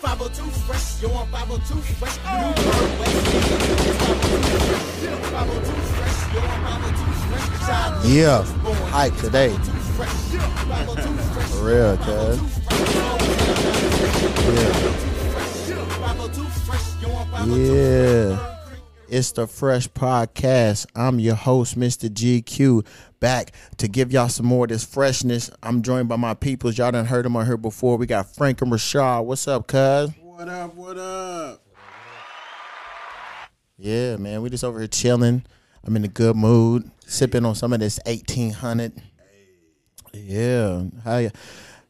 502 fresh, you want 502 fresh? New Bird West. 502 fresh, you want 502 fresh? Yeah, hype today. Fresh, 502 fresh. For real, cuz. Yeah. 502 fresh, you want 502 Yeah. It's the Fresh Podcast. I'm your host, Mr. GQ, back to give y'all some more of this freshness. I'm joined by my peoples. Y'all done heard them on here before. We got Frank and Rashad. What's up, cuz? What up? What up? Yeah, man. We just over here chilling. I'm in a good mood, sipping on some of this 1800. Yeah. How, y-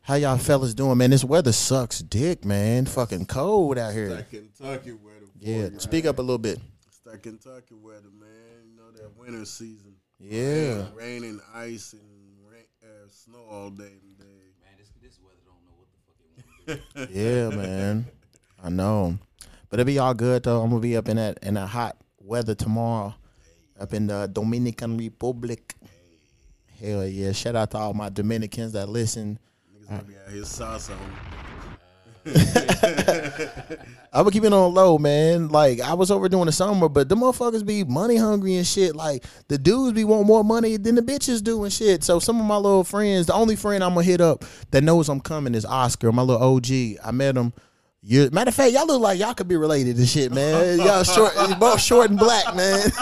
how y'all fellas doing, man? This weather sucks dick, man. Fucking cold out here. That Kentucky weather. Yeah. Speak up a little bit. It's Kentucky weather, man. You know that winter season. Yeah. Rain and ice and rain, uh, snow all day and day. Man, this this weather don't know what the fuck it want to do. Yeah, man. I know. But it'll be all good though. I'm gonna be up in that in that hot weather tomorrow. Up in the Dominican Republic. Hell yeah. Shout out to all my Dominicans that listen. Niggas gonna be out here sauce on. I would keep it on low, man. Like I was over doing the summer, but the motherfuckers be money hungry and shit. Like the dudes be want more money than the bitches do and shit. So some of my little friends, the only friend I'm gonna hit up that knows I'm coming is Oscar, my little OG. I met him. Matter of fact, y'all look like y'all could be related to shit, man. Y'all short, both short and black, man.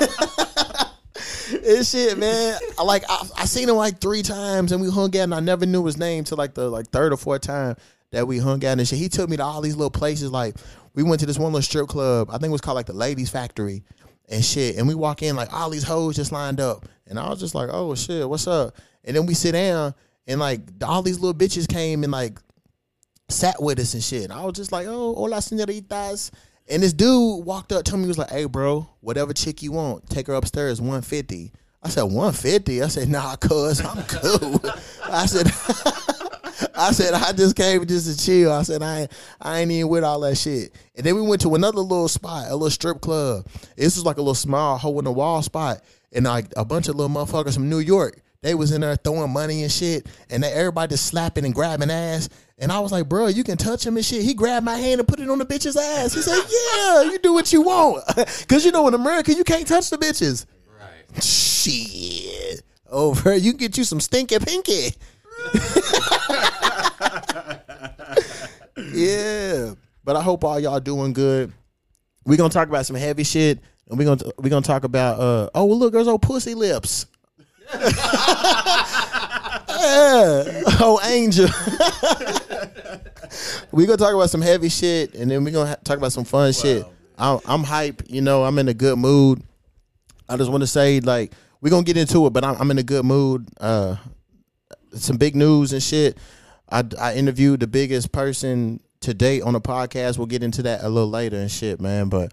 It's shit, man. I like I, I seen him like three times and we hung out and I never knew his name till like the like third or fourth time that we hung out and shit. He took me to all these little places. Like we went to this one little strip club. I think it was called like the Ladies Factory and shit. And we walk in like all these hoes just lined up. And I was just like, oh shit, what's up? And then we sit down and like all these little bitches came and like sat with us and shit. I was just like, oh, hola, senoritas. And this dude walked up to me, he was like, hey, bro, whatever chick you want, take her upstairs, 150. I said, 150? I said, nah, cuz, I'm cool. I said, I said, I just came just to chill. I said, I ain't, I ain't even with all that shit. And then we went to another little spot, a little strip club. This was like a little small hole in the wall spot. And like a bunch of little motherfuckers from New York, they was in there throwing money and shit. And they, everybody just slapping and grabbing ass. And I was like, bro, you can touch him and shit. He grabbed my hand and put it on the bitch's ass. He said, yeah, you do what you want. Because you know, in America, you can't touch the bitches. Right. Shit. Over, you can get you some stinky pinky. Yeah. But I hope all y'all doing good. we gonna talk about some heavy shit. And we're gonna we gonna talk about uh oh look, there's old pussy lips. yeah. Oh angel. we gonna talk about some heavy shit and then we gonna ha- talk about some fun shit. I'm, I'm hype, you know, I'm in a good mood. I just want to say, like, we're gonna get into it, but I'm, I'm in a good mood. Uh, some big news and shit. I, I interviewed the biggest person to date on the podcast. We'll get into that a little later and shit, man. But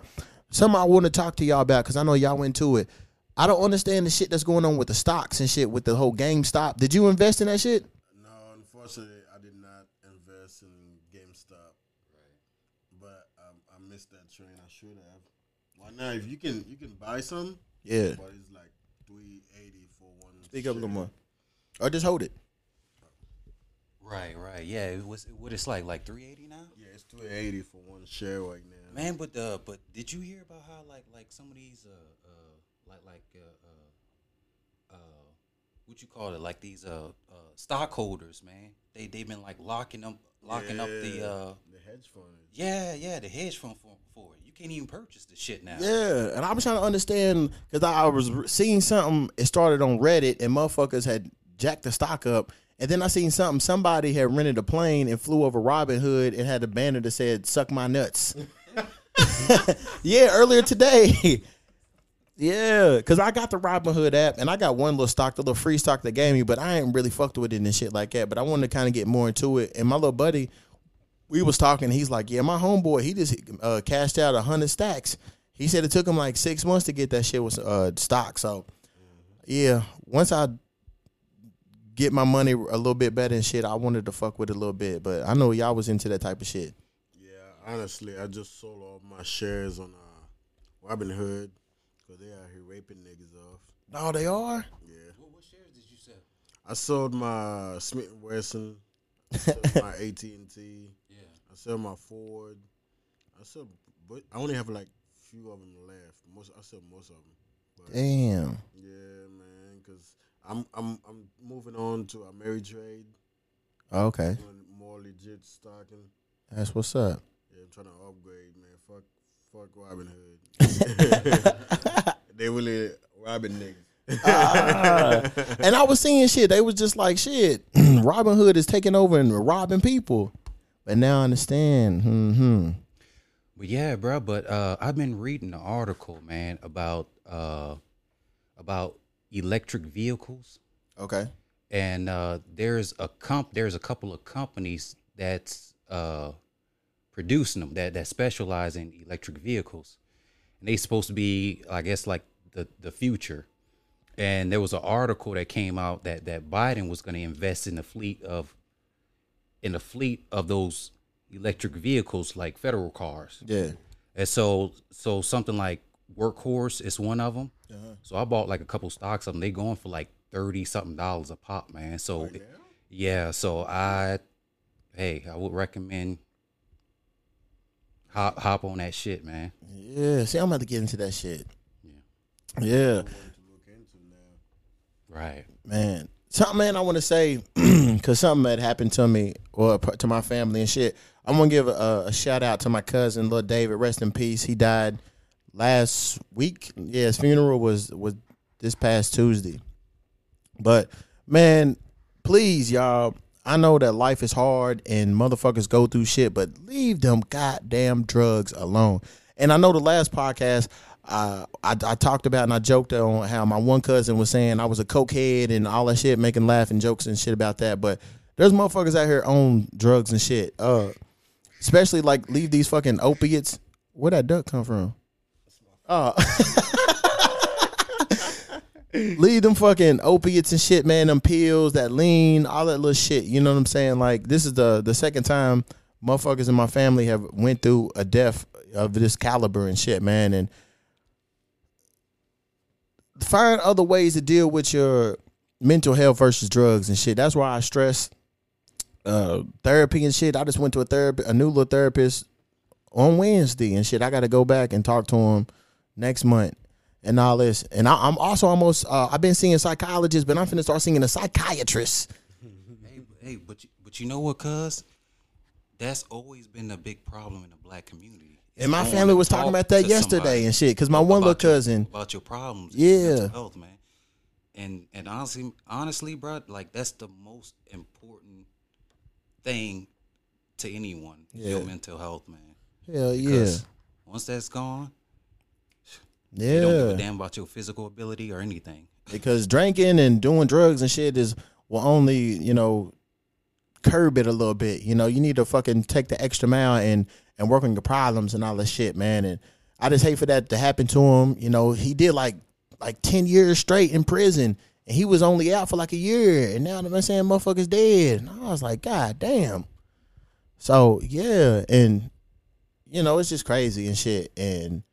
something I want to talk to y'all about because I know y'all went to it. I don't understand the shit that's going on with the stocks and shit with the whole GameStop. Did you invest in that shit? No, unfortunately, I did not invest in GameStop. Right. But um, I missed that train. I should have. Why not? If you can, you can buy some. Yeah. But it's like three eighty for one. Speak up a little more, or just hold it. Right, right. Yeah, it was what it's like, like three eighty now. Yeah, it's three eighty for one share right now. Man, but uh, but did you hear about how like like some of these uh uh like like uh uh, uh what you call it like these uh uh stockholders, man. They they've been like locking up locking up the uh the hedge fund. yeah yeah the hedge fund for, for it. You can't even purchase the shit now. Yeah, and I was trying to understand because I, I was seeing something. It started on Reddit, and motherfuckers had jacked the stock up. And then I seen something. Somebody had rented a plane and flew over Robinhood and had a banner that said "Suck my nuts." yeah, earlier today. yeah, because I got the Robinhood app and I got one little stock, the little free stock they gave me, but I ain't really fucked with it and shit like that. But I wanted to kind of get more into it. And my little buddy, we was talking. He's like, "Yeah, my homeboy, he just uh, cashed out a hundred stacks." He said it took him like six months to get that shit with uh, stock. So, yeah, once I get my money a little bit better and shit, I wanted to fuck with it a little bit. But I know y'all was into that type of shit. Yeah, honestly, I just sold all my shares on uh, Robinhood because they out here raping niggas off. Oh, they are. Yeah, What, what shares did you sell? I sold my Smith and Wesson, my AT and T. Yeah. I sell my Ford. I sell, but I only have like few of them left. Most I sell most of them. But Damn. yeah, man, because I'm I'm I'm moving on to a married trade, Okay. doing more legit stocking. That's what's up. Yeah, I'm trying to upgrade, man. Fuck, fuck Robin Hood. they really robbing niggas. Ah. and I was seeing shit. They was just like shit. Robinhood is taking over and robbing people. But now I understand. Hmm. But yeah, bro. But uh, I've been reading an article, man, about uh, about electric vehicles, Okay. and uh, there's a comp. There's a couple of companies that's uh, producing them that that specialize in electric vehicles, and they supposed to be, I guess, like the the future. And there was an article that came out that that Biden was going to invest in the fleet of in the fleet of those electric vehicles like federal cars. Yeah. And so, so something like Workhorse is one of them. Uh-huh. So I bought like a couple stocks of them. They going for like thirty something dollars a pop, man. So yeah, so I, hey, I would recommend hop hop on that shit, man. Yeah. See, I'm about to get into that shit. Yeah. Yeah. look into now. Right. man. Something, man, I want to say because something had happened to me or to my family and shit. I'm gonna give a, a shout out to my cousin, little David. Rest in peace. He died last week. Yeah, his funeral was was this past Tuesday. But man, please, y'all. I know that life is hard and motherfuckers go through shit, but leave them goddamn drugs alone. And I know the last podcast uh, I, I talked about and I joked on how my one cousin was saying I was a cokehead and all that shit, making laughing jokes and shit about that. But there's motherfuckers out here on drugs and shit. Uh, especially like leave these fucking opiates. Where that duck come from? Oh. leave them fucking opiates and shit, man. Them pills, that lean, all that little shit. You know what I'm saying? Like this is the the second time motherfuckers in my family have went through a death of this caliber and shit, man. And find other ways to deal with your mental health versus drugs and shit. That's why I stress uh therapy and shit. I just went to a therapy, a new little therapist on Wednesday and shit. I got to go back and talk to him next month and all this. And I, I'm also almost. Uh, I've been seeing psychologists, but I'm finna start seeing a psychiatrist. Hey, hey, but you, but you know what, cuz? That's always been a big problem in the black community. It's And my family was talking about that yesterday and shit. Cause my one little about your- cousin, about your problems, Yeah. yeah, mental health, man. And and honestly, honestly, bro, like that's the most important thing to anyone. is Your Yeah. mental health, man. hell yeah, 'Cause Once that's gone, you don't give yeah. a damn about your physical ability or anything. because drinking and doing drugs and shit is will only you know curb it a little bit. You know, you need to fucking take the extra mile and and work on your problems and all that shit, man. And I just hate for that to happen to him. You know, he did like like ten years straight in prison, and he was only out for like a year, and now I'm saying motherfuckers dead. And I was like, God damn. So yeah, and you know, it's just crazy and shit, and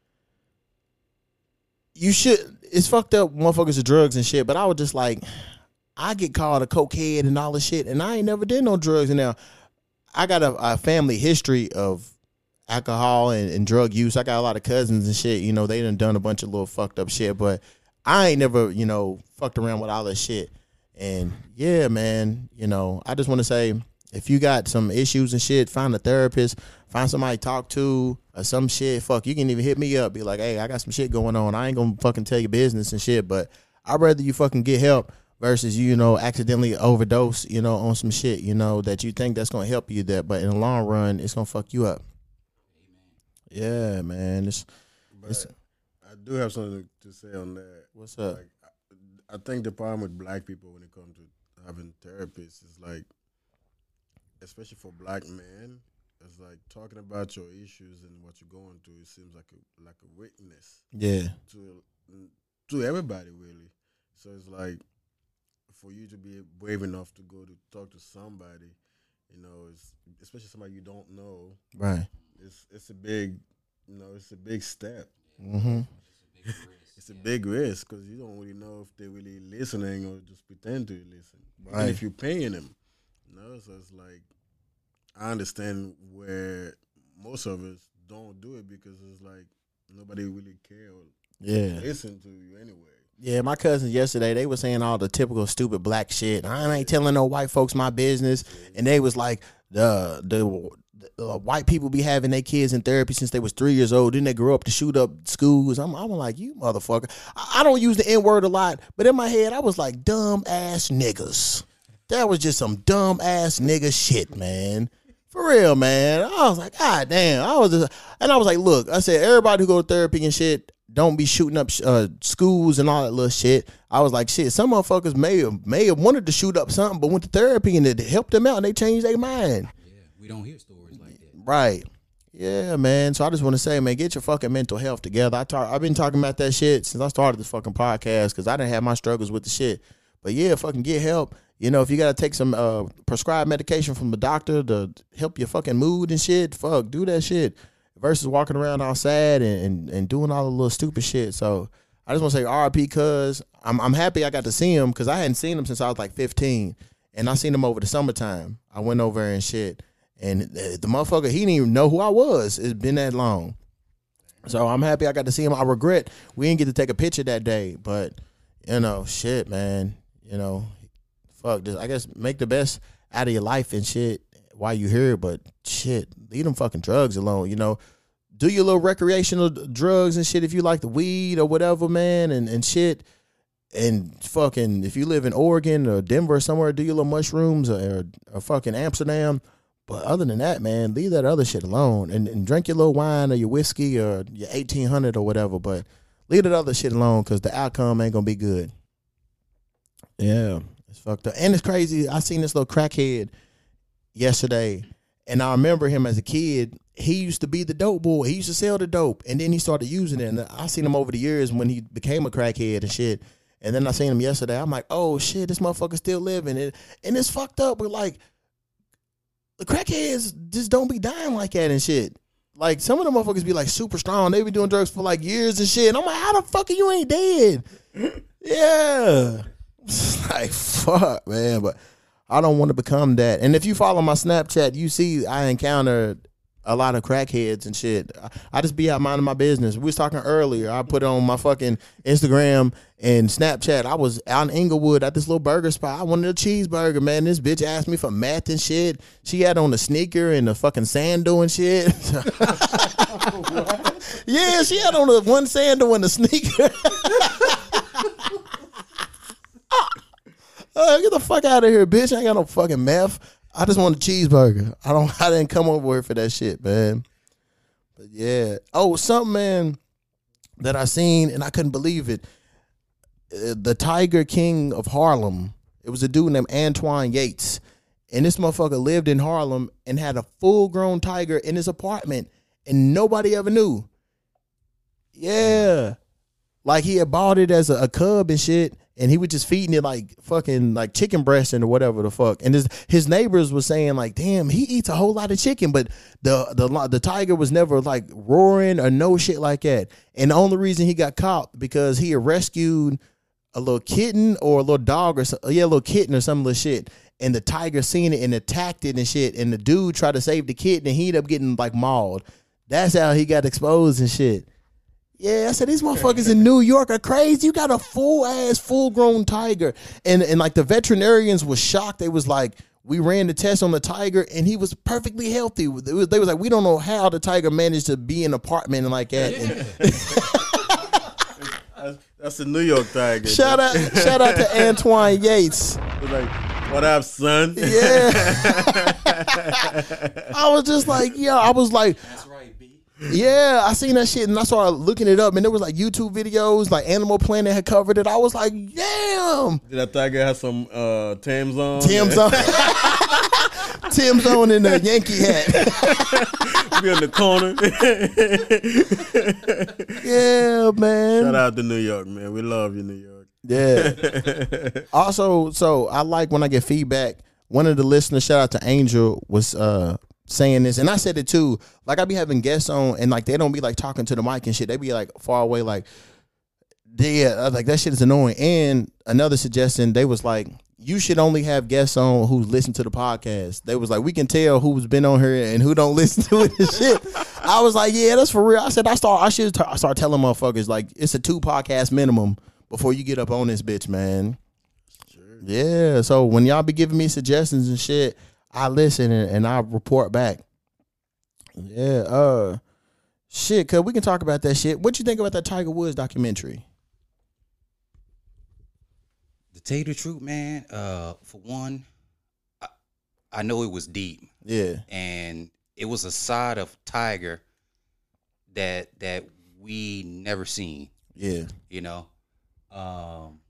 you should. It's fucked up, motherfuckers, are drugs and shit. But I was just like, I get called a cokehead and all this shit, and I ain't never did no drugs. And now I got a, a family history of alcohol and, and drug use. I got a lot of cousins and shit. You know, they done done a bunch of little fucked up shit, but I ain't never, you know, fucked around with all this shit. And yeah, man, you know, I just want to say if you got some issues and shit, find a therapist, find somebody to talk to or some shit. Fuck, you can even hit me up, be like, hey, I got some shit going on. I ain't gonna fucking tell your business and shit, but I'd rather you fucking get help versus you, you know, accidentally overdose, you know, on some shit, you know, that you think that's gonna help you that, but in the long run, it's gonna fuck you up. Yeah, man. It's, But I do have something to say on that. what's up? Like, I think the problem with black people when it comes to having therapists is like, especially for black men, it's like talking about your issues and what you're going through. It seems like a like a weakness Yeah. to to everybody really. So it's like for you to be brave enough to go to talk to somebody, you know, it's, especially somebody you don't know. Right. It's it's a big, you know, it's a big step. Mm-hmm. It's a big risk because you don't really know if they're really listening or just pretend to listen. Right. if you're paying them, know. So it's like, I understand where most of us don't do it because it's like nobody really care or Yeah. listen to you anyway. Yeah, my cousins yesterday, they were saying all the typical stupid black shit. I ain't telling no white folks my business. And they was like, the the, the uh, white people be having their kids in therapy since they was three years old. Then they grew up to shoot up schools. I'm, I'm like, you motherfucker. I, I don't use the N word a lot, but in my head, I was like, dumb ass niggas. That was just some dumb ass nigga shit, man. For real, man. I was like, God damn. I was just, and I was like, look, I said, everybody who go to therapy and shit, don't be shooting up uh, schools and all that little shit. I was like, shit, some motherfuckers may have may have wanted to shoot up something, but went to therapy and it helped them out and they changed their mind. Yeah, we don't hear stories like that. Right. Yeah, man. So I just want to say, man, get your fucking mental health together. I talk, I've been talking about that shit since I started this fucking podcast because I didn't have my struggles with the shit. But yeah, fucking get help. You know, if you gotta take some uh, prescribed medication from the doctor to help your fucking mood and shit, fuck, do that shit. Versus walking around all sad and, and, and doing all the little stupid shit. So I just want to say RIP cuz I'm I'm happy I got to see him because I hadn't seen him since I was like 15. And I seen him over the summertime. I went over and shit. And the, the motherfucker, he didn't even know who I was. It's been that long. So I'm happy I got to see him. I regret we didn't get to take a picture that day, but you know, shit, man. You know, fuck this. I guess make the best out of your life and shit while you here, but shit, leave them fucking drugs alone. You know, do your little recreational drugs and shit if you like the weed or whatever, man, and and shit. And fucking, if you live in Oregon or Denver or somewhere, do your little mushrooms or, or fucking Amsterdam. But other than that, man, leave that other shit alone and, and drink your little wine or your whiskey or your 1800 or whatever. But leave that other shit alone because the outcome ain't going to be good. Yeah, it's fucked up. And it's crazy. I seen this little crackhead yesterday, and I remember him as a kid. He used to be the dope boy. He used to sell the dope, and then he started using it. And I seen him over the years when he became a crackhead and shit. And then I seen him yesterday. I'm like, oh shit, this motherfucker still living. And, and it's fucked up. But like, the crackheads just don't be dying like that and shit. Like some of the motherfuckers be like super strong. They be doing drugs for like years and shit. And I'm like, how the fuck are you ain't dead? yeah. It's like fuck, man. But I don't want to become that. And if you follow my Snapchat, you see I encountered a lot of crackheads and shit. I, I just be out minding my business. We was talking earlier. I put on my fucking Instagram and Snapchat. I was out in Inglewood at this little burger spot. I wanted a cheeseburger, man. This bitch asked me for math and shit. She had on a sneaker and the fucking sandal and shit. yeah, she had on the one sandal and a sneaker. Uh, get the fuck out of here, bitch. I ain't got no fucking meth. I just want a cheeseburger. I don't. I didn't come over here for that shit, man. But yeah. Oh, something, man, that I seen and I couldn't believe it. Uh, the Tiger King of Harlem. It was a dude named Antoine Yates, and this motherfucker lived in Harlem and had a full grown tiger in his apartment, and nobody ever knew. Yeah. Like he had bought it as a, a cub and shit, and he was just feeding it like fucking like chicken breast and whatever the fuck. And his his neighbors was saying like, "Damn, he eats a whole lot of chicken," but the the the tiger was never like roaring or no shit like that. And the only reason he got caught because he had rescued a little kitten or a little dog or some, yeah, a little kitten or some little shit. And the tiger seen it and attacked it and shit. And the dude tried to save the kitten and he ended up getting like mauled. That's how he got exposed and shit. Yeah, I said these motherfuckers in New York are crazy. You got a full ass, full grown tiger, and and like the veterinarians was shocked. They was like, we ran the test on the tiger, and he was perfectly healthy. They was, they was like, we don't know how the tiger managed to be in an apartment and like that. And That's, that's the New York Tiger. shout out, shout out to Antoine Yates. Like, what up, son? Yeah, I was just like, yeah, I was like, That's right, B. Yeah, I seen that shit and I started looking it up and there was like YouTube videos, like Animal Planet had covered it. I was like, damn. Did that tiger have some uh, Tim's on? Tim's on Tim's on in the Yankee hat. Be in the corner. Yeah, man. Shout out to New York, man. We love you, New York. Yeah. also, so I like when I get feedback. One of the listeners, shout out to Angel, was uh saying this, and I said it too. Like I be having guests on, and like they don't be like talking to the mic and shit. They be like far away, like yeah, I was like that shit is annoying. And another suggestion, they was like, you should only have guests on who listen to the podcast. They was like, we can tell who's been on here and who don't listen to it and shit. I was like, yeah, that's for real. I said I start I should I start telling motherfuckers like it's a two podcast minimum before you get up on this bitch, man. Yeah. So when y'all be giving me suggestions and shit, I listen and, and I report back. Yeah. Uh shit, cause we can talk about that shit. What you think about that Tiger Woods documentary? To tell you the truth, man, uh, for one, I, I know it was deep. Yeah. and it was a side of Tiger that that we never seen. Yeah. You know, um,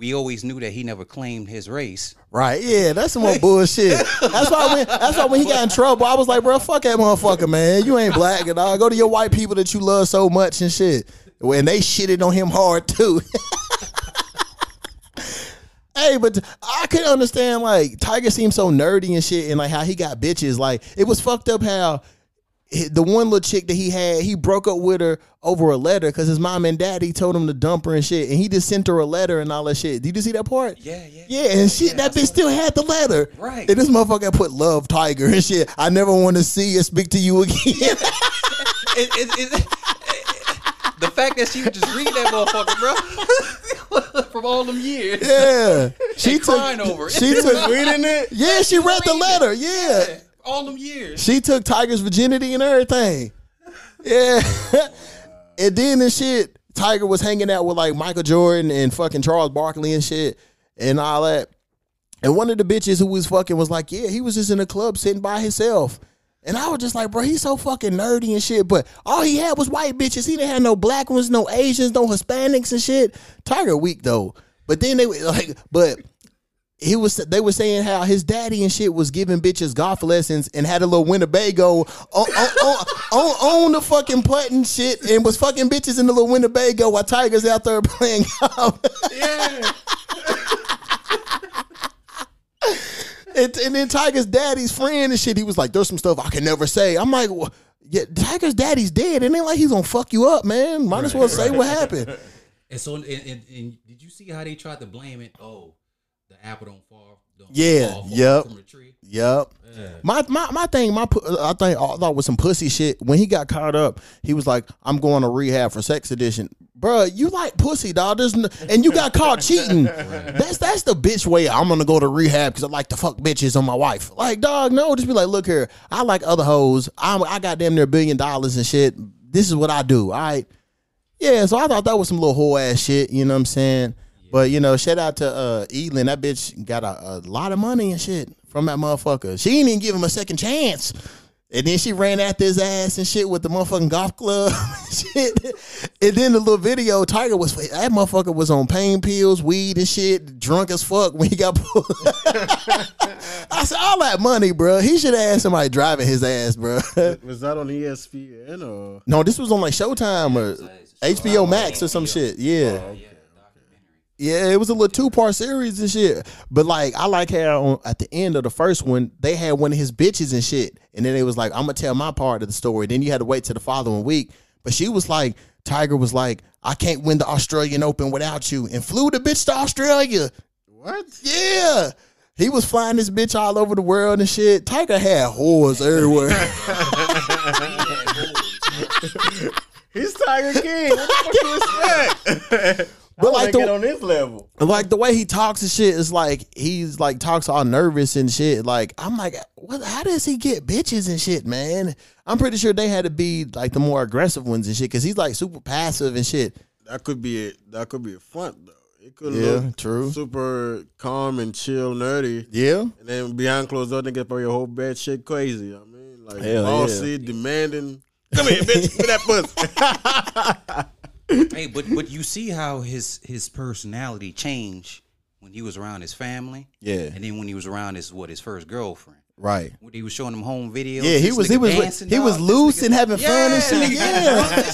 we always knew that he never claimed his race. Right, yeah, that's some more bullshit. That's why when that's why when he got in trouble, I was like, bro, fuck that motherfucker, man. You ain't black at all. Go to your white people that you love so much and shit. When they shitted on him hard too. hey, but I could understand like Tiger seems so nerdy and shit, and like how he got bitches. Like it was fucked up how the one little chick that he had, he broke up with her over a letter because his mom and daddy told him to dump her and shit, and he just sent her a letter and all that shit. Did you see that part? Yeah, yeah. Yeah, and shit, that bitch still had the letter. Right. And this motherfucker put love Tiger and shit. I never want to see or speak to you again. It, it, it, the fact that she would just read that motherfucker, bro, from all them years. yeah. She took over it. She took reading it. Yeah, she read the letter. Yeah. Yeah, all them years. She took Tiger's virginity and everything. Yeah. and then and shit, Tiger was hanging out with like Michael Jordan and fucking Charles Barkley and shit and all that. And one of the bitches who was fucking was like, yeah, he was just in a club sitting by himself. And I was just like, bro, he's so fucking nerdy and shit. But all he had was white bitches. He didn't have no black ones, no Asians, no Hispanics and shit. Tiger weak though. But then they like, but he was they were saying how his daddy and shit was giving bitches golf lessons and had a little Winnebago on on, on, on, on the fucking putting shit and was fucking bitches in the little Winnebago while Tiger's out there playing golf. Yeah. and, and then Tiger's daddy's friend and shit, he was like, "There's some stuff I can never say." I'm like, "Wha- "Yeah, Tiger's daddy's dead. And it ain't like he's gonna fuck you up, man. Might as well say what happened." And so, and, and, and did you see how they tried to blame it? Oh, the apple don't fall. Don't Yeah, fall yep. from the tree. Yep. Yeah. My my my thing, my I think I thought was some pussy shit. When he got caught up, he was like, "I'm going to rehab for sex addiction." Bruh, you like pussy, dog. There's n- and you got caught cheating. That's that's the bitch way. I'm gonna go to rehab because I like to fuck bitches on my wife. Like, dog, no, just be like, look here. I like other hoes. I'm I got damn near a billion dollars and shit. This is what I do. All right. Yeah, so I thought that was some little whole ass shit. You know what I'm saying? But you know, shout out to uh Elin. That bitch got a, a lot of money and shit from that motherfucker. She didn't even give him a second chance. And then she ran after his ass and shit with the motherfucking golf club and shit. And then the little video, Tiger was that motherfucker was on pain pills, weed and shit, drunk as fuck when he got pulled. I said, all that money, bro. He should have had somebody driving his ass, bro. Was that on ESPN or? no, this was on like Showtime or HBO Max or some shit. Yeah. Yeah, it was a little two part series and shit. But like, I like how on, at the end of the first one, they had one of his bitches and shit. And then it was like, I'm gonna tell my part of the story. Then you had to wait till the following week. But she was like, Tiger was like, I can't win the Australian Open without you, and flew the bitch to Australia. What? Yeah. He was flying this bitch all over the world and shit. Tiger had whores everywhere. He's Tiger King. What the fuck you expect? But like the- on this level. like the way he talks and shit is like he's like talks all nervous and shit. Like I'm like, what? How does he get bitches and shit, man? I'm pretty sure they had to be like the more aggressive ones and shit because he's like super passive and shit. That could be a, that could be a front though. It could Yeah, look true. super calm and chill, nerdy, Yeah, and then behind closed doors, nigga, probably your whole bad shit crazy. I mean, like Hell bossy, demanding. Come here, bitch. Give me that pussy. Hey, but but you see how his his personality changed when he was around his family, yeah, and then when he was around his what his first girlfriend. right. When he was showing them home videos. Yeah, he was he was dancing, he was dog. This loose nigga- and having fun and shit. Yeah.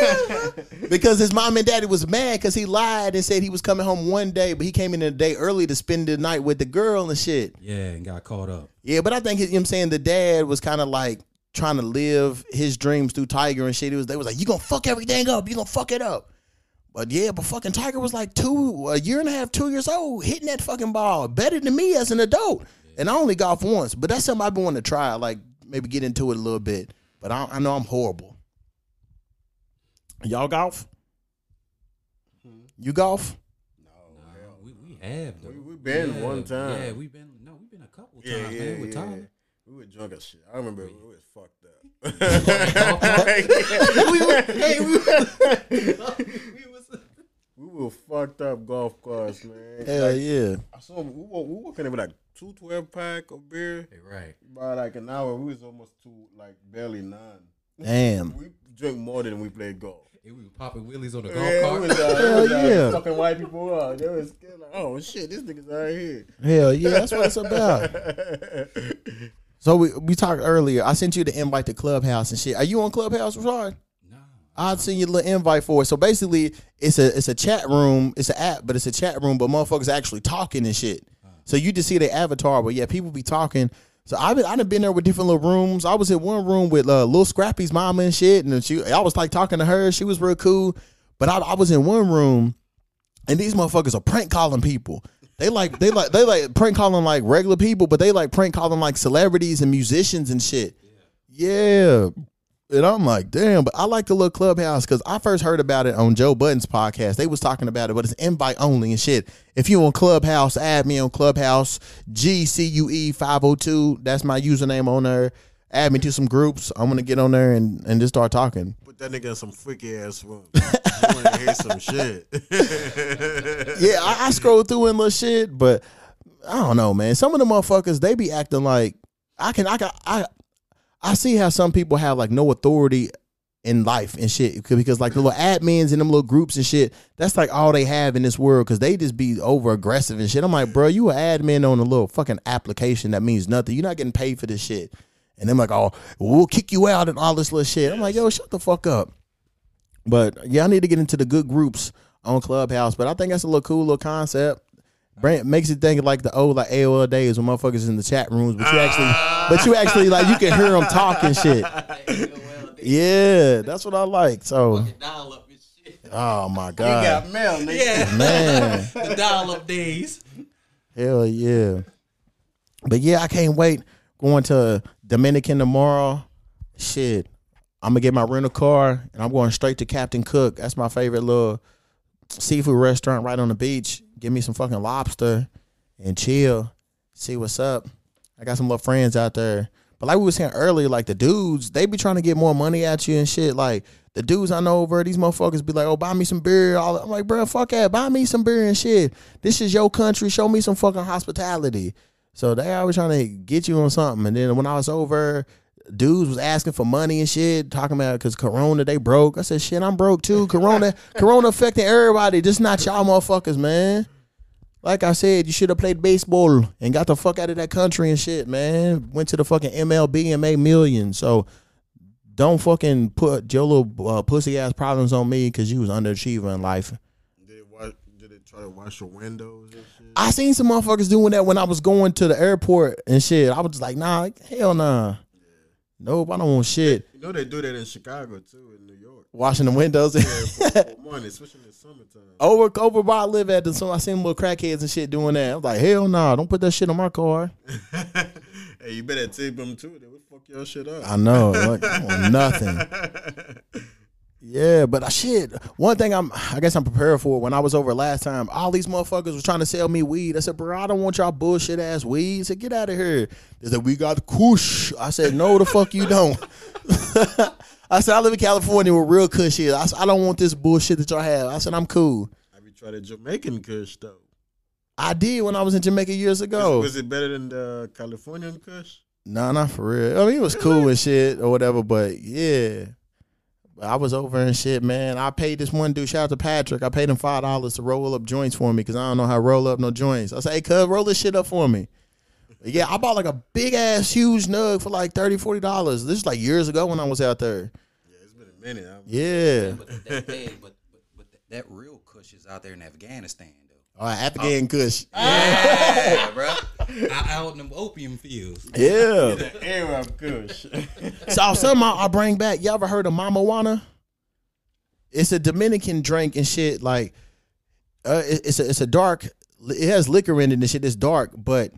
Yeah, because his mom and daddy was mad because he lied and said he was coming home one day, but he came in a day early to spend the night with the girl and shit. Yeah, and got caught up. Yeah, but I think you know what I'm saying the dad was kind of like trying to live his dreams through Tiger and shit. It was they was like, You gonna fuck everything up, you gonna fuck it up. But yeah, but fucking Tiger was like two, a year and a half, two years old, hitting that fucking ball better than me as an adult. And I only golf once, but that's something I've been wanting to try. Like maybe get into it a little bit. But I, I know I'm horrible. Y'all golf? You golf? No, we, we have though. We, we been one time. Yeah, we've been no, we've been a couple Yeah, times, yeah, man, with yeah. Tyler. We were drunk as shit. I remember we was fucked up. hey, we, we was we were fucked up golf course, man. Hell Like, yeah. I saw we were, we were kind of like two 12 pack of beer. Hey, right. By like an hour, we was almost to like barely none. Damn. We drank more than we played golf. Hey, we were popping wheelies on the golf Yeah, cart. it was, uh, Hell was, uh, yeah. fucking white people up. They was like, oh shit, this nigga's out here. Hell yeah, that's what it's about. So we we talked earlier. I sent you the invite to Clubhouse and shit. Are you on Clubhouse, Rashard? nah. I'd send you a little invite for it. So basically, it's a it's a chat room. It's an app, but it's a chat room. But motherfuckers actually talking and shit. So you just see the avatar, but yeah, people be talking. So I've been I done been there with different little rooms. I was in one room with uh, Lil Scrappy's mama and shit, and she I was like talking to her. She was real cool. But I, I was in one room, and these motherfuckers are prank calling people. They like they like they like prank calling like regular people, but they like prank calling like celebrities and musicians and shit. Yeah. And I'm like, damn, but I like the little clubhouse because I first heard about it on Joe Budden's podcast. They was talking about it, but it's invite only and shit. If you on Clubhouse, add me on Clubhouse, GCUE 502. That's my username on there. Add me to some groups. I'm gonna get on there and, and just start talking. Put that nigga in some freaky ass room. you want to hear some shit? yeah, I, I scroll through and little shit, but I don't know, man. Some of the motherfuckers they be acting like I can, I can, I, I see how some people have like no authority in life and shit because like the little admins and them little groups and shit. That's like all they have in this world because they just be over aggressive and shit. I'm like, bro, you an admin on a little fucking application that means nothing. You're not getting paid for this shit. And them like, oh, we'll kick you out and all this little shit. I'm like, yo, shut the fuck up. But yeah, I need to get into the good groups on Clubhouse. But I think that's a little cool little concept. Brand makes it think like the old like AOL days when motherfuckers in the chat rooms, but you actually, but you actually like you can hear them talking shit. Yeah, that's what I like. So, dial up and shit. oh my god! You got mail, nigga. Yeah, man, the dial up days. hell yeah. But yeah, I can't wait going to Dominican tomorrow. Shit, I'm gonna get my rental car and I'm going straight to Captain Cook. That's my favorite little seafood restaurant right on the beach. Give me some fucking lobster and chill. See what's up. I got some little friends out there. But like we were saying earlier, like the dudes, they be trying to get more money at you and shit. Like the dudes I know over, these motherfuckers be like, "Oh, buy me some beer." I'm like, bro, fuck that, buy me some beer and shit. This is your country. Show me some fucking hospitality. So they always trying to get you on something. And then when I was over, dudes was asking for money and shit, talking about because Corona they broke. I said, shit, I'm broke too. Corona, Corona affecting everybody, just not y'all motherfuckers, man. Like I said, you should have played baseball and got the fuck out of that country and shit, man. Went to the fucking MLB and made millions. So don't fucking put your little uh, pussy ass problems on me because you was underachieving in life. Did it, wa- did it try to wash your windows and shit? I seen some motherfuckers doing that when I was going to the airport and shit. I was just like, nah, hell nah. Nope, I don't want shit. You know they do that in Chicago too, in New York. Washing the windows. Yeah, for, for money, especially in the summertime. over over where I live at, the so I seen little crackheads and shit doing that. I was like, hell nah, don't put that shit on my car. hey, you better tip them too. They would fuck your shit up. I know, like, I want nothing. Yeah, but I shit. One thing I'm, I guess I'm prepared for. When I was over last time, all these motherfuckers was trying to sell me weed. I said, bro, I don't want y'all bullshit ass weed. I said, get out of here. They said, we got the kush. I said, no, the fuck you don't. I said, I live in California with real kush here. I said, I don't want this bullshit that y'all have. I said, I'm cool. Have you tried a Jamaican Kush though? I did when I was in Jamaica years ago. Was it better than the Californian Kush? Nah, not for real. I mean, it was cool and shit or whatever, but yeah. I was over and shit, man. I paid this one dude, shout out to Patrick. I paid him five dollars to roll up joints for me because I don't know how to roll up no joints. I said, hey, cuz, roll this shit up for me. But yeah, I bought like a big ass huge nug for like 30 dollars. This is like years ago when I was out there. Yeah, it's been a minute. I'm, Yeah. But that, hey, but, but, but that, that real Kush is out there in Afghanistan, though. All right, after getting Kush. Yeah, bro. Out, out in them opium fields. Yeah. Arab Kush. So something I, I bring back. Y'all ever heard of Mamajuana? it's a Dominican drink and shit. Like, uh, it- it's a it's a dark. It has liquor in it and shit. It's dark, but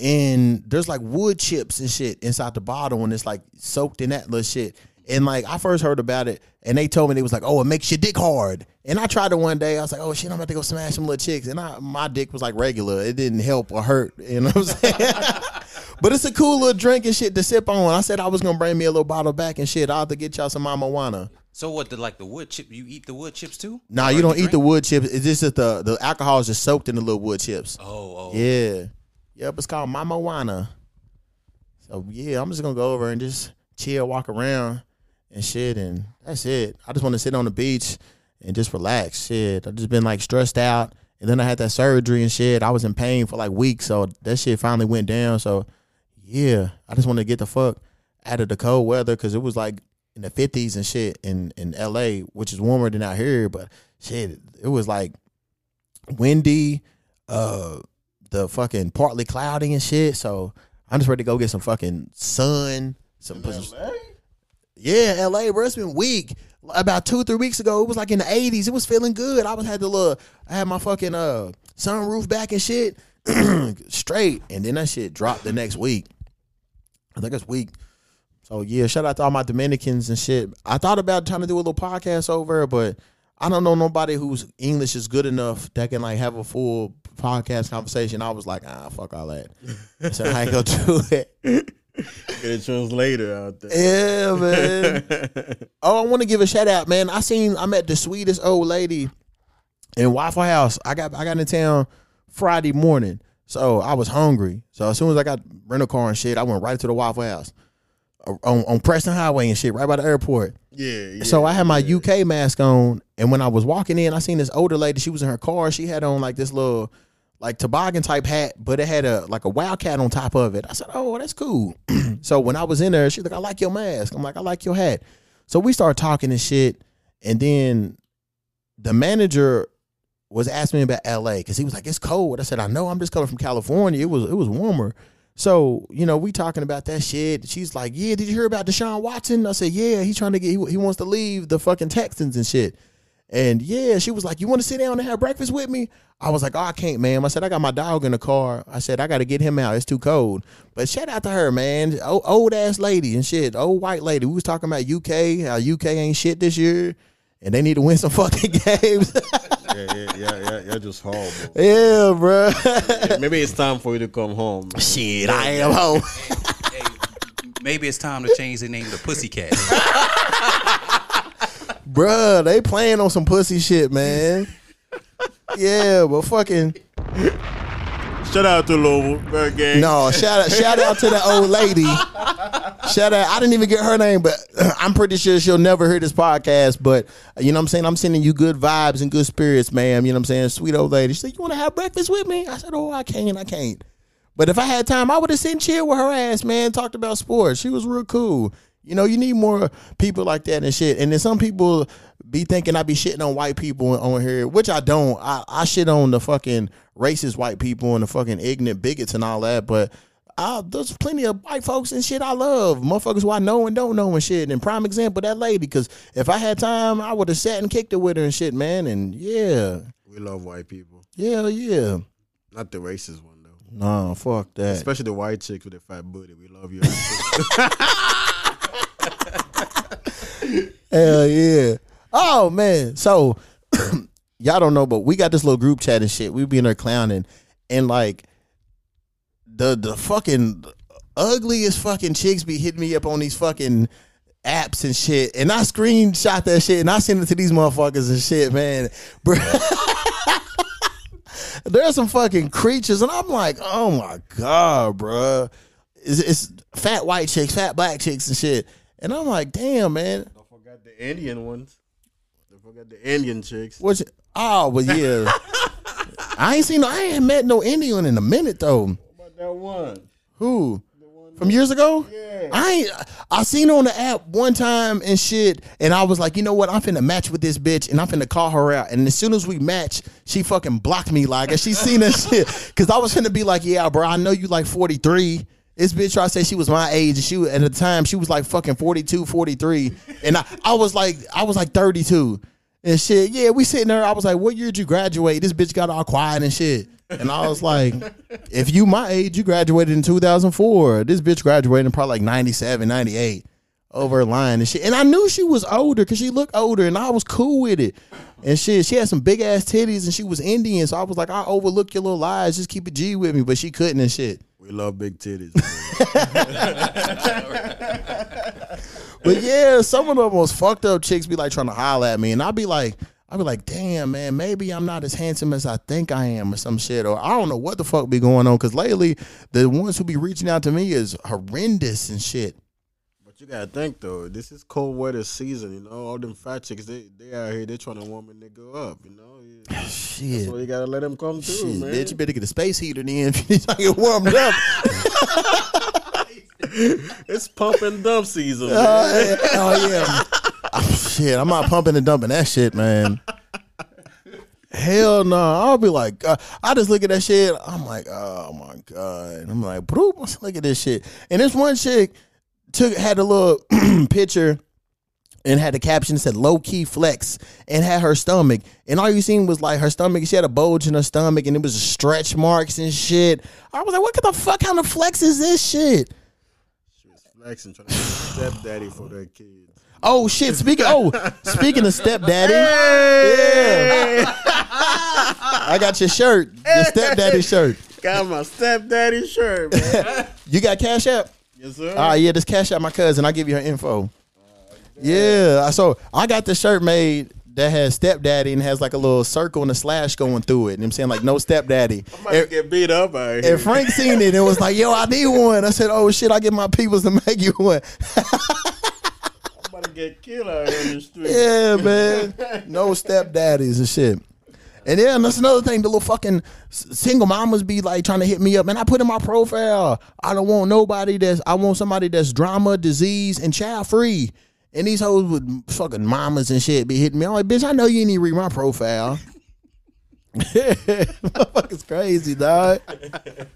and there's like wood chips and shit inside the bottle, and it's like soaked in that little shit. And like I first heard about it, and they told me they was like, "Oh, it makes your dick hard." And I tried it one day. I was like, "Oh shit, I'm about to go smash some little chicks." And I, my dick was like regular. It didn't help or hurt. You know what I'm saying? but it's a cool little drink and shit to sip on. I said I was gonna bring me a little bottle back and shit. I'll have to get y'all some mamajuana. So what? The like the wood chip? You eat the wood chips too? Nah, Or you don't eat the wood chips. It's just that the the alcohol is just soaked in the little wood chips. Oh, oh. Yeah. Yep, it's called Mamajuana. So yeah, I'm just gonna go over and just chill, walk around and shit, and that's it. I just want to sit on the beach and just relax. Shit. I've just been like stressed out. And then I had that surgery and shit. I was in pain for like weeks. So that shit finally went down. So yeah, I just want to get the fuck out of the cold weather because it was like in the 50s and shit in, in LA, which is warmer than out here. But shit, it was like windy, uh, the fucking partly cloudy and shit. So I'm just ready to go get some fucking sun. Some- yeah, LA, bro. It's been weak. About two, three weeks ago, it was like in the 80s. It was feeling good. I was had the little, I had my fucking uh sunroof back and shit straight, and then that shit dropped the next week. I think it's week. So yeah, shout out to all my Dominicans and shit. I thought about trying to do a little podcast over, but I don't know nobody whose English is good enough that can like have a full podcast conversation. I was like, ah, fuck all that. So I ain't gonna do it. Get a translator out there. Yeah, man. Oh, I want to give a shout out, man. I seen I met the sweetest old lady in Waffle House. I got I got in town Friday morning, so I was hungry. So as soon as I got rental car and shit, I went right to the Waffle House uh, on on Preston Highway and shit, right by the airport. yeah, yeah. So I had my UK mask on, and when I was walking in, I seen this older lady. She was in her car. She had on like this little, like toboggan type hat, but it had a like a wildcat on top of it. I said, "Oh, that's cool." so when I was in there, she's like, "I like your mask." I'm like, "I like your hat." So we started talking and shit, and then the manager was asking me about LA because he was like, "It's cold." I said, "I know. I'm just coming from California. It was it was warmer." So you know, we talking about that shit. She's like, "Yeah, did you hear about Deshaun Watson?" I said, "Yeah, he's trying to get he, he wants to leave the fucking Texans and shit." And yeah, she was like, "You want to sit down and have breakfast with me?" I was like, "Oh, I can't, ma'am." I said, "I got my dog in the car." I said, "I got to get him out. It's too cold." But shout out to her, man, old, old ass lady and shit, old white lady. We was talking about UK, how UK ain't shit this year, and they need to win some fucking games. yeah, yeah, yeah, yeah, you're just horrible. yeah, bruh. Maybe it's time for you to come home. shit, I am home. Hey, maybe it's time to change the name to Pussycat. Bruh, they playing on some pussy shit, man. yeah, but fucking Shout out to Louisville gang. no. Shout out, shout out to the old lady. Shout out. I didn't even get her name, but I'm pretty sure she'll never hear this podcast. But you know what I'm saying? I'm sending you good vibes and good spirits, ma'am. You know what I'm saying? Sweet old lady. She said, "You want to have breakfast with me?" I said, "Oh, I can't. I can't." But if I had time, I would have sat and chill with her ass, man. Talked about sports. She was real cool. You know, you need more people like that and shit. And then some people be thinking I be shitting on white people on here, which I don't. I, I shit on the fucking racist white people and the fucking ignorant bigots and all that. But I, there's plenty of white folks and shit I love. Motherfuckers who I know and don't know and shit. And prime example, that lady. Because if I had time, I would have sat and kicked it with her and shit, man. And yeah, We love white people. yeah, yeah. Not the racist one though. Nah, fuck that. Especially the white chicks with the fat booty. We love you. Hell yeah. Oh man. So y'all don't know, but we got this little group chat and shit. We be in there clowning and like the the fucking ugliest fucking chicks be hitting me up on these fucking apps and shit. And I screenshot that shit and I send it to these motherfuckers and shit, man. Bro. There's some fucking creatures, and I'm like, oh my god, bruh. It's, it's fat white chicks, fat black chicks, and shit. And I'm like, damn, man. Don't forget the Indian ones. Don't forget the Indian chicks. What's oh, well, yeah. I ain't seen no. I ain't met no Indian in a minute though. What about that one? Who? From years ago? Yeah. I ain't, I seen her on the app one time and shit, and I was like, you know what? I'm finna match with this bitch, and I'm finna call her out. And as soon as we match, she fucking blocked me like, and she seen that shit, cause I was finna be like, yeah, bro, I know you like 43, This bitch tried to say she was my age, and she at the time she was like fucking 42, 43. and I, I was like, I was like 32 and shit. Yeah, we sitting there. I was like, what year did you graduate? This bitch got all quiet and shit. And I was like, if you my age, you graduated in 2004. This bitch graduated in probably like 97, 98 over her line and shit. And I knew she was older because she looked older and I was cool with it. And shit, she had some big ass titties and she was Indian. So I was like, I overlook your little lies. Just keep a G with me. But she couldn't and shit. We love big titties. But yeah, some of the most fucked up chicks be like trying to holler at me, and I'll be like, I'll be like, damn man, maybe I'm not as handsome as I think I am, or some shit, or I don't know what the fuck be going on. Cause lately, the ones who be reaching out to me is horrendous and shit. but you gotta think though, this is cold weather season. You know, all them fat chicks, they they out here, they trying to warm a nigga up. You know, Shit. so you gotta let them come through, Shit, man. bitch, you better get a space heater then if you get warmed up. It's pump and dump season. man. oh, yeah. Oh. Shit, I'm not pumping and dumping that shit, man. Hell no. I'll be like, uh, I just look at that shit. I'm like, oh my God. I'm like, broop, look at this shit. And this one chick took had a little picture and had the caption that said low key flex and had her stomach. And all you seen was like her stomach. She had a bulge in her stomach and it was stretch marks and shit. I was like, what the fuck kind of flex is this shit? She was flexing, trying to stepdaddy for their kids. Oh shit! Speaking oh, speaking of stepdaddy, yeah, I got your shirt, your stepdaddy shirt. Got my stepdaddy shirt, man. You got cash app? yes, sir. Ah, yeah, just cash out my cousin. I'll give you her info. Yeah, so I got the shirt made that has stepdaddy and has like a little circle and a slash going through it. And I'm saying like no stepdaddy. I might get beat up out here. And Franck seen it and was like, "Yo, I need one." I said, "Oh shit, I get my peoples to make you one." I'm about to get killed out here in the street. Yeah, man. No stepdaddies and shit. And then that's another thing. The little fucking single mamas be like trying to hit me up, and I put in my profile. I don't want nobody that's. I want somebody that's drama, disease, and child free. And these hoes with fucking mamas and shit be hitting me. I'm like, bitch, I know you need to read my profile. Motherfucker's crazy, dog.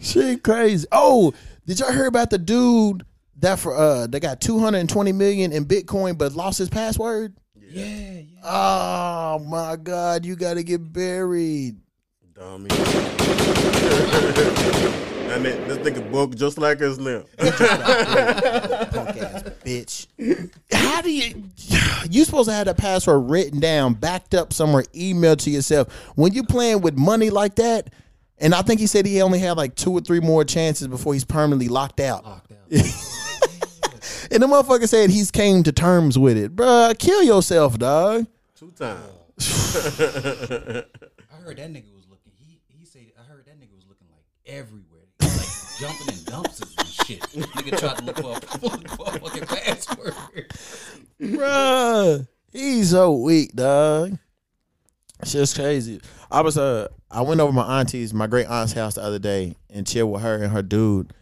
Shit, crazy. Oh, did y'all hear about the dude that for uh they got 220 million in Bitcoin but lost his password? Yeah, yeah. Oh my God, you gotta get buried. Dummy. and then this nigga book just like us now. Punk ass bitch. How do you you supposed to have that password written down, backed up somewhere, emailed to yourself. When you playing with money like that, and I think he said he only had like two or three more chances before he's permanently locked out. Locked out. And the motherfucker said he's came to terms with it. Bruh, kill yourself, dog. Two times. Oh. I heard that nigga was looking. He he said I heard that nigga was looking like everywhere. Jumping in dumpsters and shit. Nigga tried to look for a, fucking password. Bruh. He's so weak, dog. It's just crazy. I was uh I went over my auntie's, my great aunt's house the other day and chilled with her and her dude.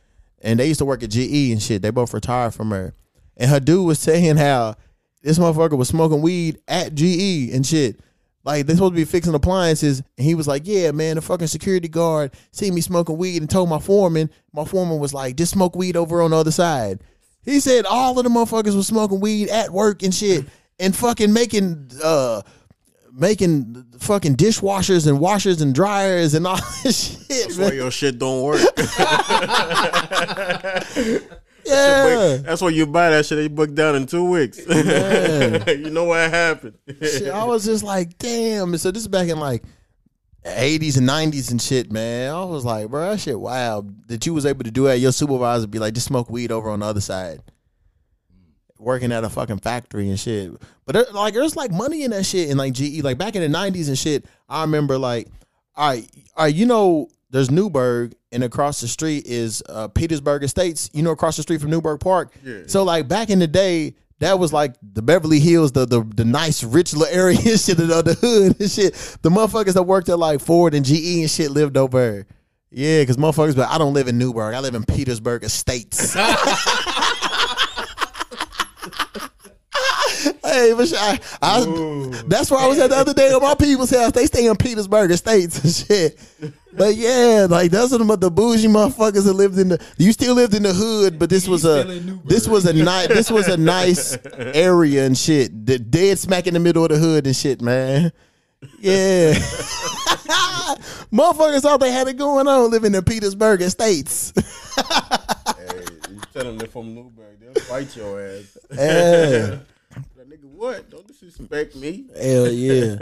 And they used to work at GE and shit. They both retired from her. And her dude was saying how this motherfucker was smoking weed at GE and shit. Like they supposed to be fixing appliances, and he was like, "Yeah, man, the fucking security guard seen me smoking weed and told my foreman. My foreman was like, just smoke weed over on the other side." He said all of the motherfuckers was smoking weed at work and shit, and fucking making uh making fucking dishwashers and washers and dryers and all this shit, That's why your shit don't work. Yeah. That's why you buy that shit. They book down in two weeks. you know what happened. shit, I was just like, damn. And so this is back in like 80s and 90s and shit, man. I was like, bro, that shit wild. That you was able to do that. Your supervisor be like, just smoke weed over on the other side. Working at a fucking factory and shit. But there, like there's like money in that shit in like GE. Like back in the 90s and shit, I remember like, all right, all right, you know, there's Newburg and across the street is uh, Petersburg Estates, you know, across the street from Newburg Park. Yeah. So like back in the day, that was like the Beverly Hills, the the, the nice rich little area and shit, the, the hood and shit. The motherfuckers that worked at like Ford and GE and shit lived over there. Yeah, because motherfuckers, but I don't live in Newburg. I live in Petersburg Estates. hey, but I, I, that's where I was at the other day at my people's house. They stay in Petersburg Estates and shit. But yeah, like those are the, the bougie motherfuckers that lived in the. You still lived in the hood, but this was a still in Newburg. this was a nice this was a nice area and shit. The dead smack in the middle of the hood and shit, man. Yeah, motherfuckers thought they had it going on living in Petersburg Estates. hey, you tell them they're from Newburg, they'll fight your ass. Yeah. What? Don't disrespect me. Hell yeah.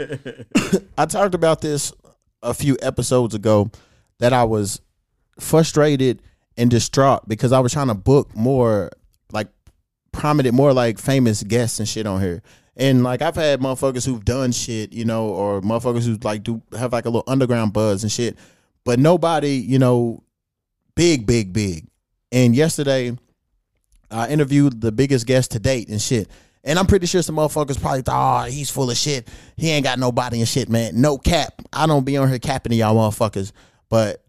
I talked about this a few episodes ago that I was frustrated and distraught because I was trying to book more like prominent, more like famous guests and shit on here. And like I've had motherfuckers who've done shit, you know, or motherfuckers who like do have like a little underground buzz and shit. But nobody, you know, big, big, big. And yesterday I interviewed the biggest guest to date and shit. And I'm pretty sure some motherfuckers probably thought, oh, he's full of shit. He ain't got nobody and shit, man. No cap. I don't be on here capping to y'all motherfuckers. But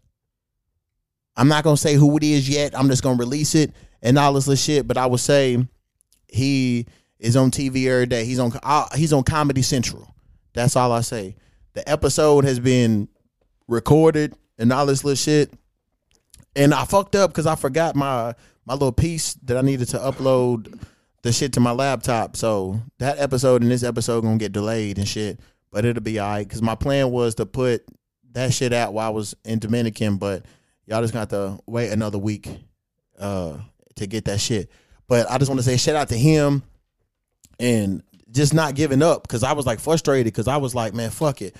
I'm not gonna say who it is yet. I'm just gonna release it and all this little shit. But I would say he is on TV every day. He's on uh, he's on Comedy Central. That's all I say. The episode has been recorded and all this little shit. And I fucked up because I forgot my my little piece that I needed to upload the shit to my laptop. So that episode and this episode gonna get delayed and shit. But it'll be alright. Cause my plan was to put that shit out while I was in Dominican, but y'all just got to wait another week uh to get that shit. But I just want to say shout out to him and just not giving up because I was like frustrated because I was like, man, fuck it.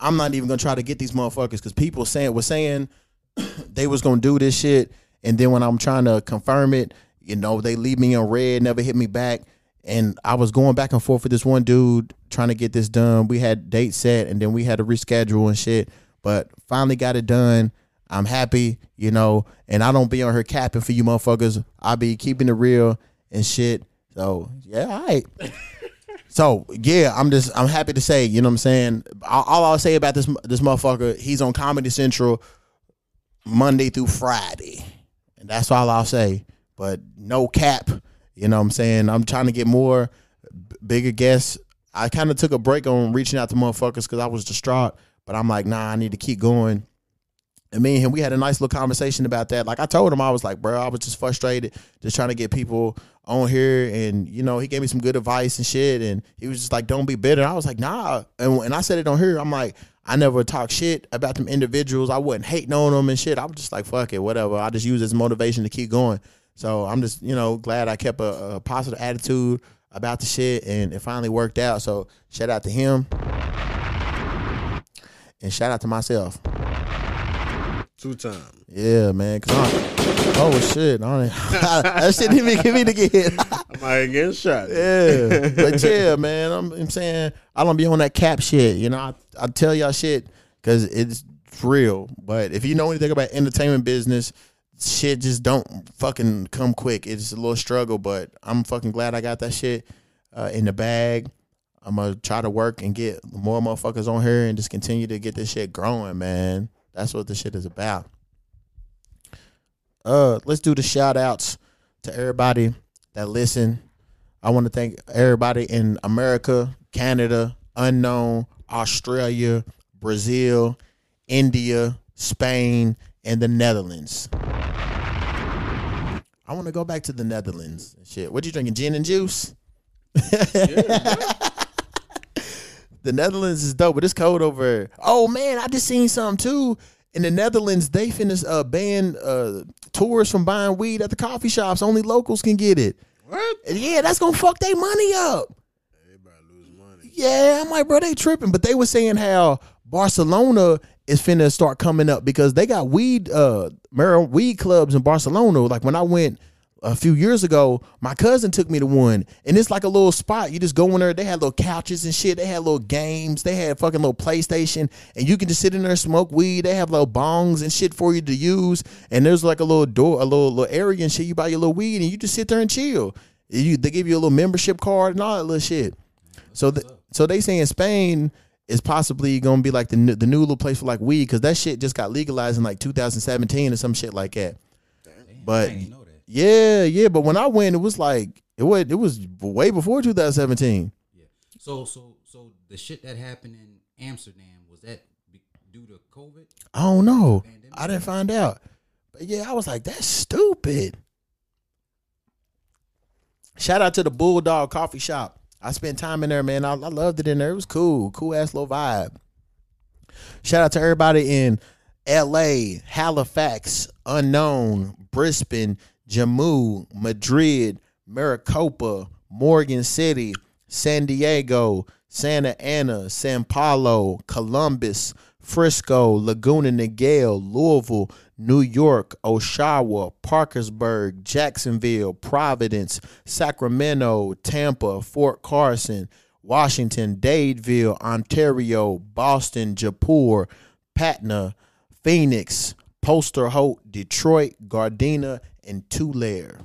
I'm not even gonna try to get these motherfuckers because people saying was saying they was gonna do this shit, and then when I'm trying to confirm it, you know, they leave me in red, never hit me back. And I was going back and forth with this one dude trying to get this done. We had dates set, and then we had to reschedule and shit. But finally got it done. I'm happy, you know, and I don't be on her capping for you motherfuckers. I be keeping it real and shit. So yeah, all right. So yeah, I'm just I'm happy to say, you know what I'm saying. All, all I'll say about this this motherfucker, he's on Comedy Central Monday through Friday, and that's all I'll say. But no cap, you know what I'm saying. I'm trying to get more bigger guests. I kind of took a break on reaching out to motherfuckers because I was distraught. But I'm like, nah, I need to keep going. And me and him, we had a nice little conversation about that. Like I told him, I was like, bro, I was just frustrated, just trying to get people on here. And you know, he gave me some good advice and shit. And he was just like, don't be bitter. I was like, nah. And and I said it on here. I'm like, I never talk shit about them individuals. I wasn't hating on them and shit. I was just like, fuck it, whatever. I just use as motivation to keep going. So I'm just, you know, glad I kept a, a positive attitude about the shit, and it finally worked out. So shout out to him, and shout out to myself. Two times. Yeah, man. Oh shit, that shit didn't even give me to get hit. I might get shot. yeah, but yeah, man. I'm, I'm saying I don't be on that cap shit. You know, I, I tell y'all shit because it's real. But if you know anything about entertainment business, shit just don't fucking come quick. It's a little struggle, but I'm fucking glad I got that shit uh, in the bag. I'm gonna try to work and get more motherfuckers on here and just continue to get this shit growing, man. That's what this shit is about. Uh, let's do the shout outs to everybody that listen. I want to thank everybody in America, Canada, unknown, Australia, Brazil, India, Spain, and the Netherlands. I want to go back to the Netherlands. and Shit, what you drinking? Gin and juice? the Netherlands is dope, but it's cold over. Oh man, I just seen something too. In the Netherlands, they finished uh, ban uh, tourists from buying weed at the coffee shops. Only locals can get it. What? Yeah, that's gonna fuck their money up. Everybody lose money. Yeah, I'm like, bro, they tripping. But they were saying how Barcelona is finna start coming up because they got weed, uh, marijuana weed clubs in Barcelona. Like when I went a few years ago, my cousin took me to one, and it's like a little spot. You just go in there. They had little couches and shit. They had little games. They had a fucking little PlayStation, and you can just sit in there smoke weed. They have little bongs and shit for you to use, and there's like a little door, a little little area and shit. You buy your little weed, and you just sit there and chill. You, they give you a little membership card and all that little shit. So, so they saying Spain is possibly gonna be like the new, the new little place for like weed because that shit just got legalized in like 2017 or some shit like that. But didn't know that. yeah, yeah. But when I went, it was like it was it was way before 2017. Yeah. So so so the shit that happened in Amsterdam was that due to COVID? I don't know. Pandemic? I didn't find out. But yeah, I was like, that's stupid. Shout out to the Bulldog Coffee Shop. I spent time in there, man. I, I loved it in there. It was cool. Cool ass little vibe. Shout out to everybody in LA, Halifax, Unknown, Brisbane, Jammu, Madrid, Maricopa, Morgan City, San Diego, Santa Ana, San Paulo, Columbus, Frisco, Laguna Niguel, Louisville, New York, Oshawa, Parkersburg, Jacksonville, Providence, Sacramento, Tampa, Fort Carson, Washington, Dadeville, Ontario, Boston, Jaipur, Patna, Phoenix, Port Hope, Detroit, Gardena, and Tulare.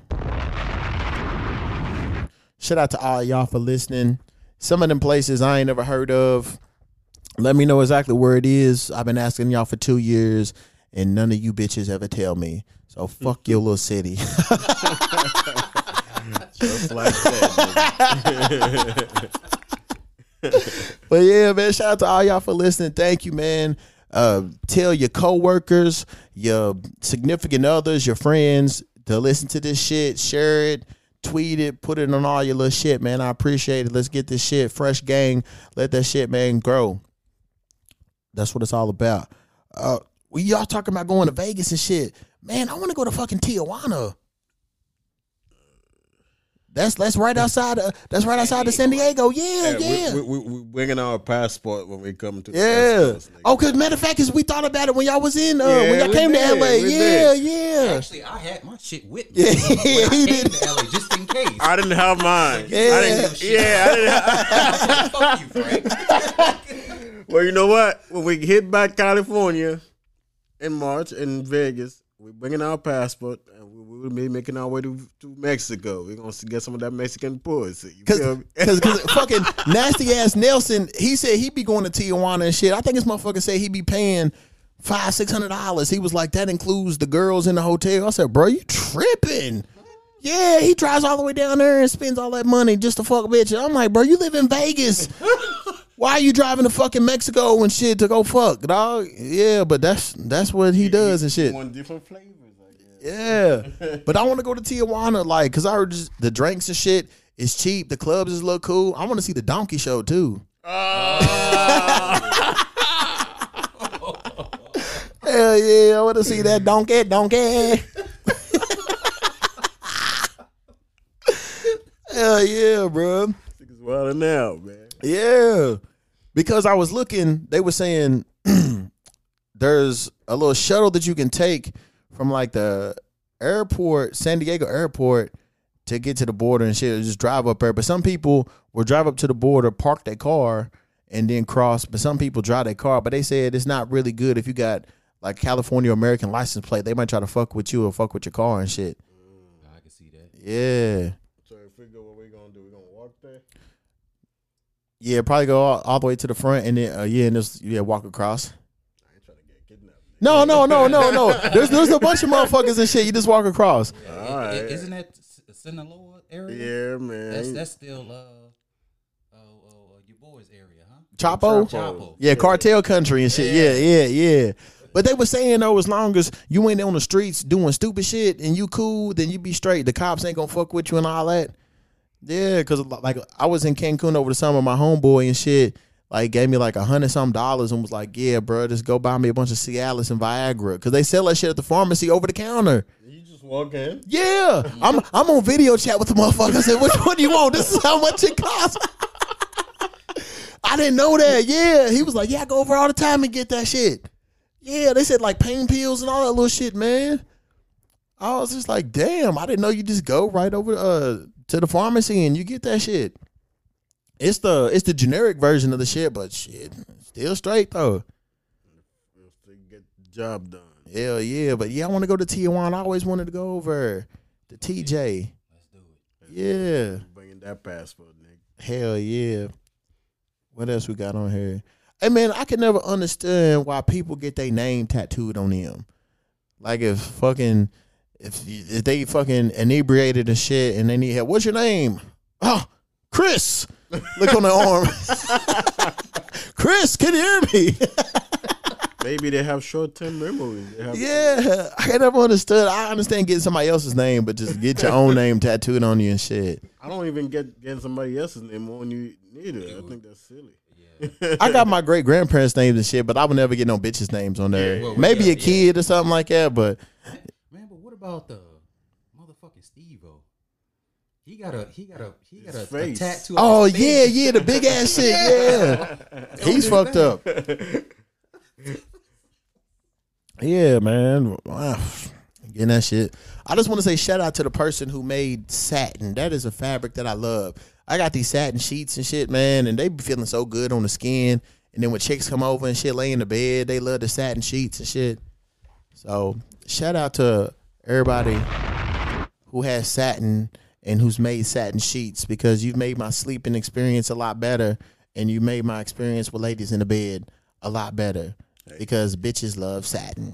Shout out to all y'all for listening. Some of them places I ain't never heard of. Let me know exactly where it is. I've been asking y'all for two years, and none of you bitches ever tell me. So fuck your little city. Just like that. But yeah, man, shout out to all y'all for listening. Thank you, man. Uh, tell your coworkers, your significant others, your friends to listen to this shit. Share it, tweet it, put it on all your little shit, man. I appreciate it. Let's get this shit fresh, gang. Let that shit, man, grow. That's what it's all about. Uh, we y'all talking about going to Vegas and shit, man. I want to go to fucking Tijuana. That's that's right outside. Of, that's right outside of San Diego. Yeah, yeah. We, we, we, we bringing our passport when we come to Yeah. West Coast. Oh, cause matter of fact, is we thought about it when y'all was in uh when y'all we came to LA. Yeah, did. yeah. Actually, I had my shit with me. Yeah, when I he came did. to LA just in case. I didn't have mine. Yeah. I didn't, yeah, I didn't have, Fuck you, Franck. Well, you know what? When we hit back California in March in Vegas, we're bringing our passport and we will be making our way to, to Mexico. We're gonna get some of that Mexican pussy. You Cause, feel me? cause, 'cause fucking nasty ass Nelson, he said he'd be going to Tijuana and shit. I think this motherfucker said he'd be paying five, six hundred dollars. He was like, that includes the girls in the hotel. I said, bro, you tripping. Yeah, he drives all the way down there and spends all that money just to fuck a bitch. I'm like, bro, you live in Vegas. Why are you driving to fucking Mexico and shit to go fuck, dog? Yeah, but that's that's what he does and shit. Want different flavors, I guess. Yeah, but I want to go to Tijuana, like, cause I heard just, the drinks and shit is cheap. The clubs is look cool. I want to see the donkey show too. Ah. Hell yeah, I want to see that donkey, donkey. Hell yeah, bro. Niggas wilding out, man. Yeah, because I was looking, they were saying there's a little shuttle that you can take from like the airport, San Diego airport, to get to the border and shit. Just drive up there. But some people will drive up to the border, park their car, and then cross. But some people drive their car. But they said it's not really good if you got like California American license plate. They might try to fuck with you or fuck with your car and shit. I can see that. Yeah. So if we go, what we gonna do? We gonna walk there? Yeah, probably go all, all the way to the front and then uh, yeah, and just yeah, walk across. I ain't trying to get kidnapped. No, no, no, no, no. There's there's a bunch of motherfuckers and shit. You just walk across. All I- right. Isn't that S- Sinaloa area? Yeah, man. That's that's still uh, uh, uh your boy's area, huh? Chapo. Chapo. Yeah, cartel country and shit. Yeah, yeah, yeah. But they were saying though, as long as you ain't on the streets doing stupid shit and you cool, then you be straight. The cops ain't gonna fuck with you and all that. Yeah, cause like I was in Cancun over the summer, my homeboy and shit like gave me like a hundred some dollars and was like, "Yeah, bro, just go buy me a bunch of Cialis and Viagra, cause they sell that shit at the pharmacy over the counter." You just walk in. Yeah, I'm I'm on video chat with the motherfucker. I said, "Which one do you want? This is how much it costs." I didn't know that. Yeah, he was like, "Yeah, I go over all the time and get that shit." Yeah, they said like pain pills and all that little shit, man. I was just like, "Damn, I didn't know you just go right over uh to the pharmacy and you get that shit." It's the it's the generic version of the shit, but shit, still straight though. Just to get the job done. Hell yeah, but yeah, I want to go to Tijuana. I always wanted to go over to TJ. Let's do it. Yeah. Bringing that passport, nigga. Hell yeah. What else we got on here? Hey man, I can never understand why people get their name tattooed on them. Like if fucking if if they fucking inebriated and shit and they need help. What's your name? Oh, Chris. Look on the arm. Chris, can you hear me? Maybe they have short term memory. Have Yeah, I never understood. I understand getting somebody else's name, but just get your own name tattooed on you and shit. I don't even get getting somebody else's name on you neither. I think that's silly. I got my great grandparents' names and shit, but I would never get no bitches' names on there. Well, Maybe yeah, a kid or something like that, but Man, but what about the motherfucking Steve O? He got a he got a he got a, a tattoo. oh on his yeah, face. yeah, the big ass shit, yeah. He's fucked up. Yeah, man. Wow. Getting that shit. I just want to say shout out to the person who made satin. That is a fabric that I love. I got these satin sheets and shit, man, and they be feeling so good on the skin. And then when chicks come over and shit, lay in the bed, they love the satin sheets and shit. So shout out to everybody who has satin and who's made satin sheets because you've made my sleeping experience a lot better and you made my experience with ladies in the bed a lot better because bitches love satin.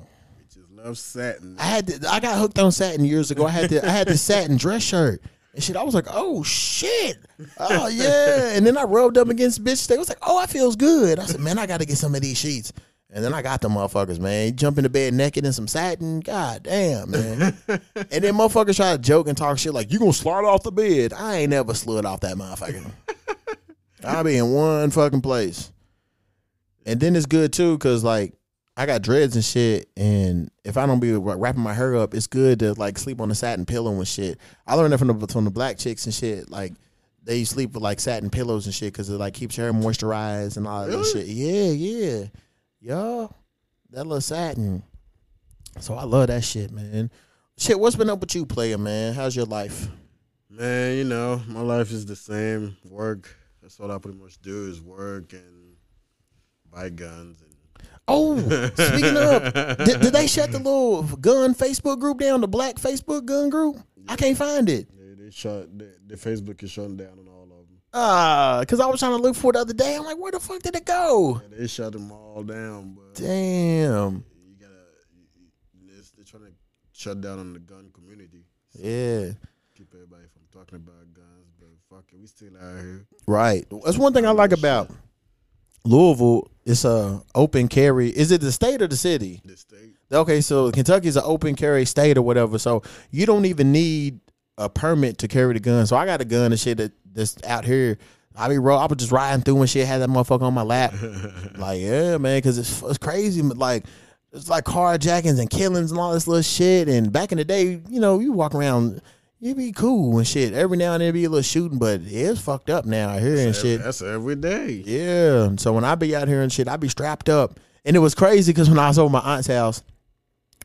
Just love satin. I had to, I got hooked on satin years ago. I had the I had the satin dress shirt and shit. I was like, oh shit, oh yeah. And then I rubbed up against bitch. They was like, oh, I feels good. I said, man, I got to get some of these sheets. And then I got the motherfuckers, man. Jump into bed naked in some satin. God damn, man. and then motherfuckers try to joke and talk shit like, you gonna slide off the bed. I ain't never slid off that motherfucker. I'll be in one fucking place. And then it's good too, cause like I got dreads and shit, and if I don't be wrapping my hair up, it's good to like sleep on a satin pillow and shit. I learned that from the from the black chicks and shit. Like they sleep with like satin pillows and shit because it like keeps your hair moisturized and all that shit. Yeah, yeah, yeah. That little satin. Mm. So I love that shit, man. Shit, what's been up with you, player, man? How's your life? Man, you know, my life is the same. Work. That's all I pretty much do is work and buy guns and Oh, speaking of, did, did they shut the little gun Facebook group down? The black Facebook gun group? I can't find it. they, they shut the, the Facebook is shutting down on all Ah, cause I was trying to look for it the other day. I'm like, where the fuck did it go? Yeah, they shut them all down, but Damn. you gotta. You, you, it's- they're trying to shut down on the gun community. So Yeah. Keep everybody from talking about guns, but fuck it, we still out here. Right. That's one thing I like about Louisville. It's a open carry. Is it the state or the city? The state. Okay, so Kentucky's an open carry state or whatever. So you don't even need a permit to carry the gun. So I got a gun and shit that, that's out here. I be ro- I was just riding through and shit, had that motherfucker on my lap. like, yeah, man, because it's, it's crazy. but, Like, it's like carjackings and killings and all this little shit. And back in the day, you know, you walk around, you be cool and shit. Every now and then be a little shooting, but it's fucked up now out here and Every- shit. That's every day. Yeah. So when I be out here and shit, I be strapped up. And it was crazy because when I was over my aunt's house,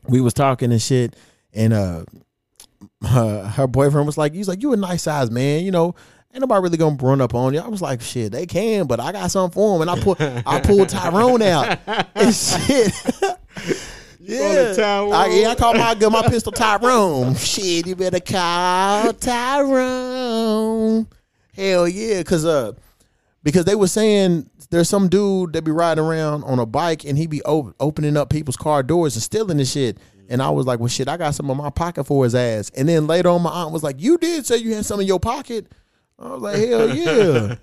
we was talking and shit, and uh, her, her boyfriend was like, "He's like, you a nice size man, you know." Ain't nobody really gonna run up on you. I was like, shit, they can, but I got something for them. And I pull, I pulled Tyrone out and shit. yeah, I, yeah, I called my gun, my pistol Tyrone. shit, you better call Tyrone. Hell yeah, cause uh, because they were saying there's some dude that be riding around on a bike and he be op- opening up people's car doors and stealing the shit. And I was like, well, shit, I got some in my pocket for his ass. And then later on, my aunt was like, you did say you had some in your pocket. I was like, hell yeah.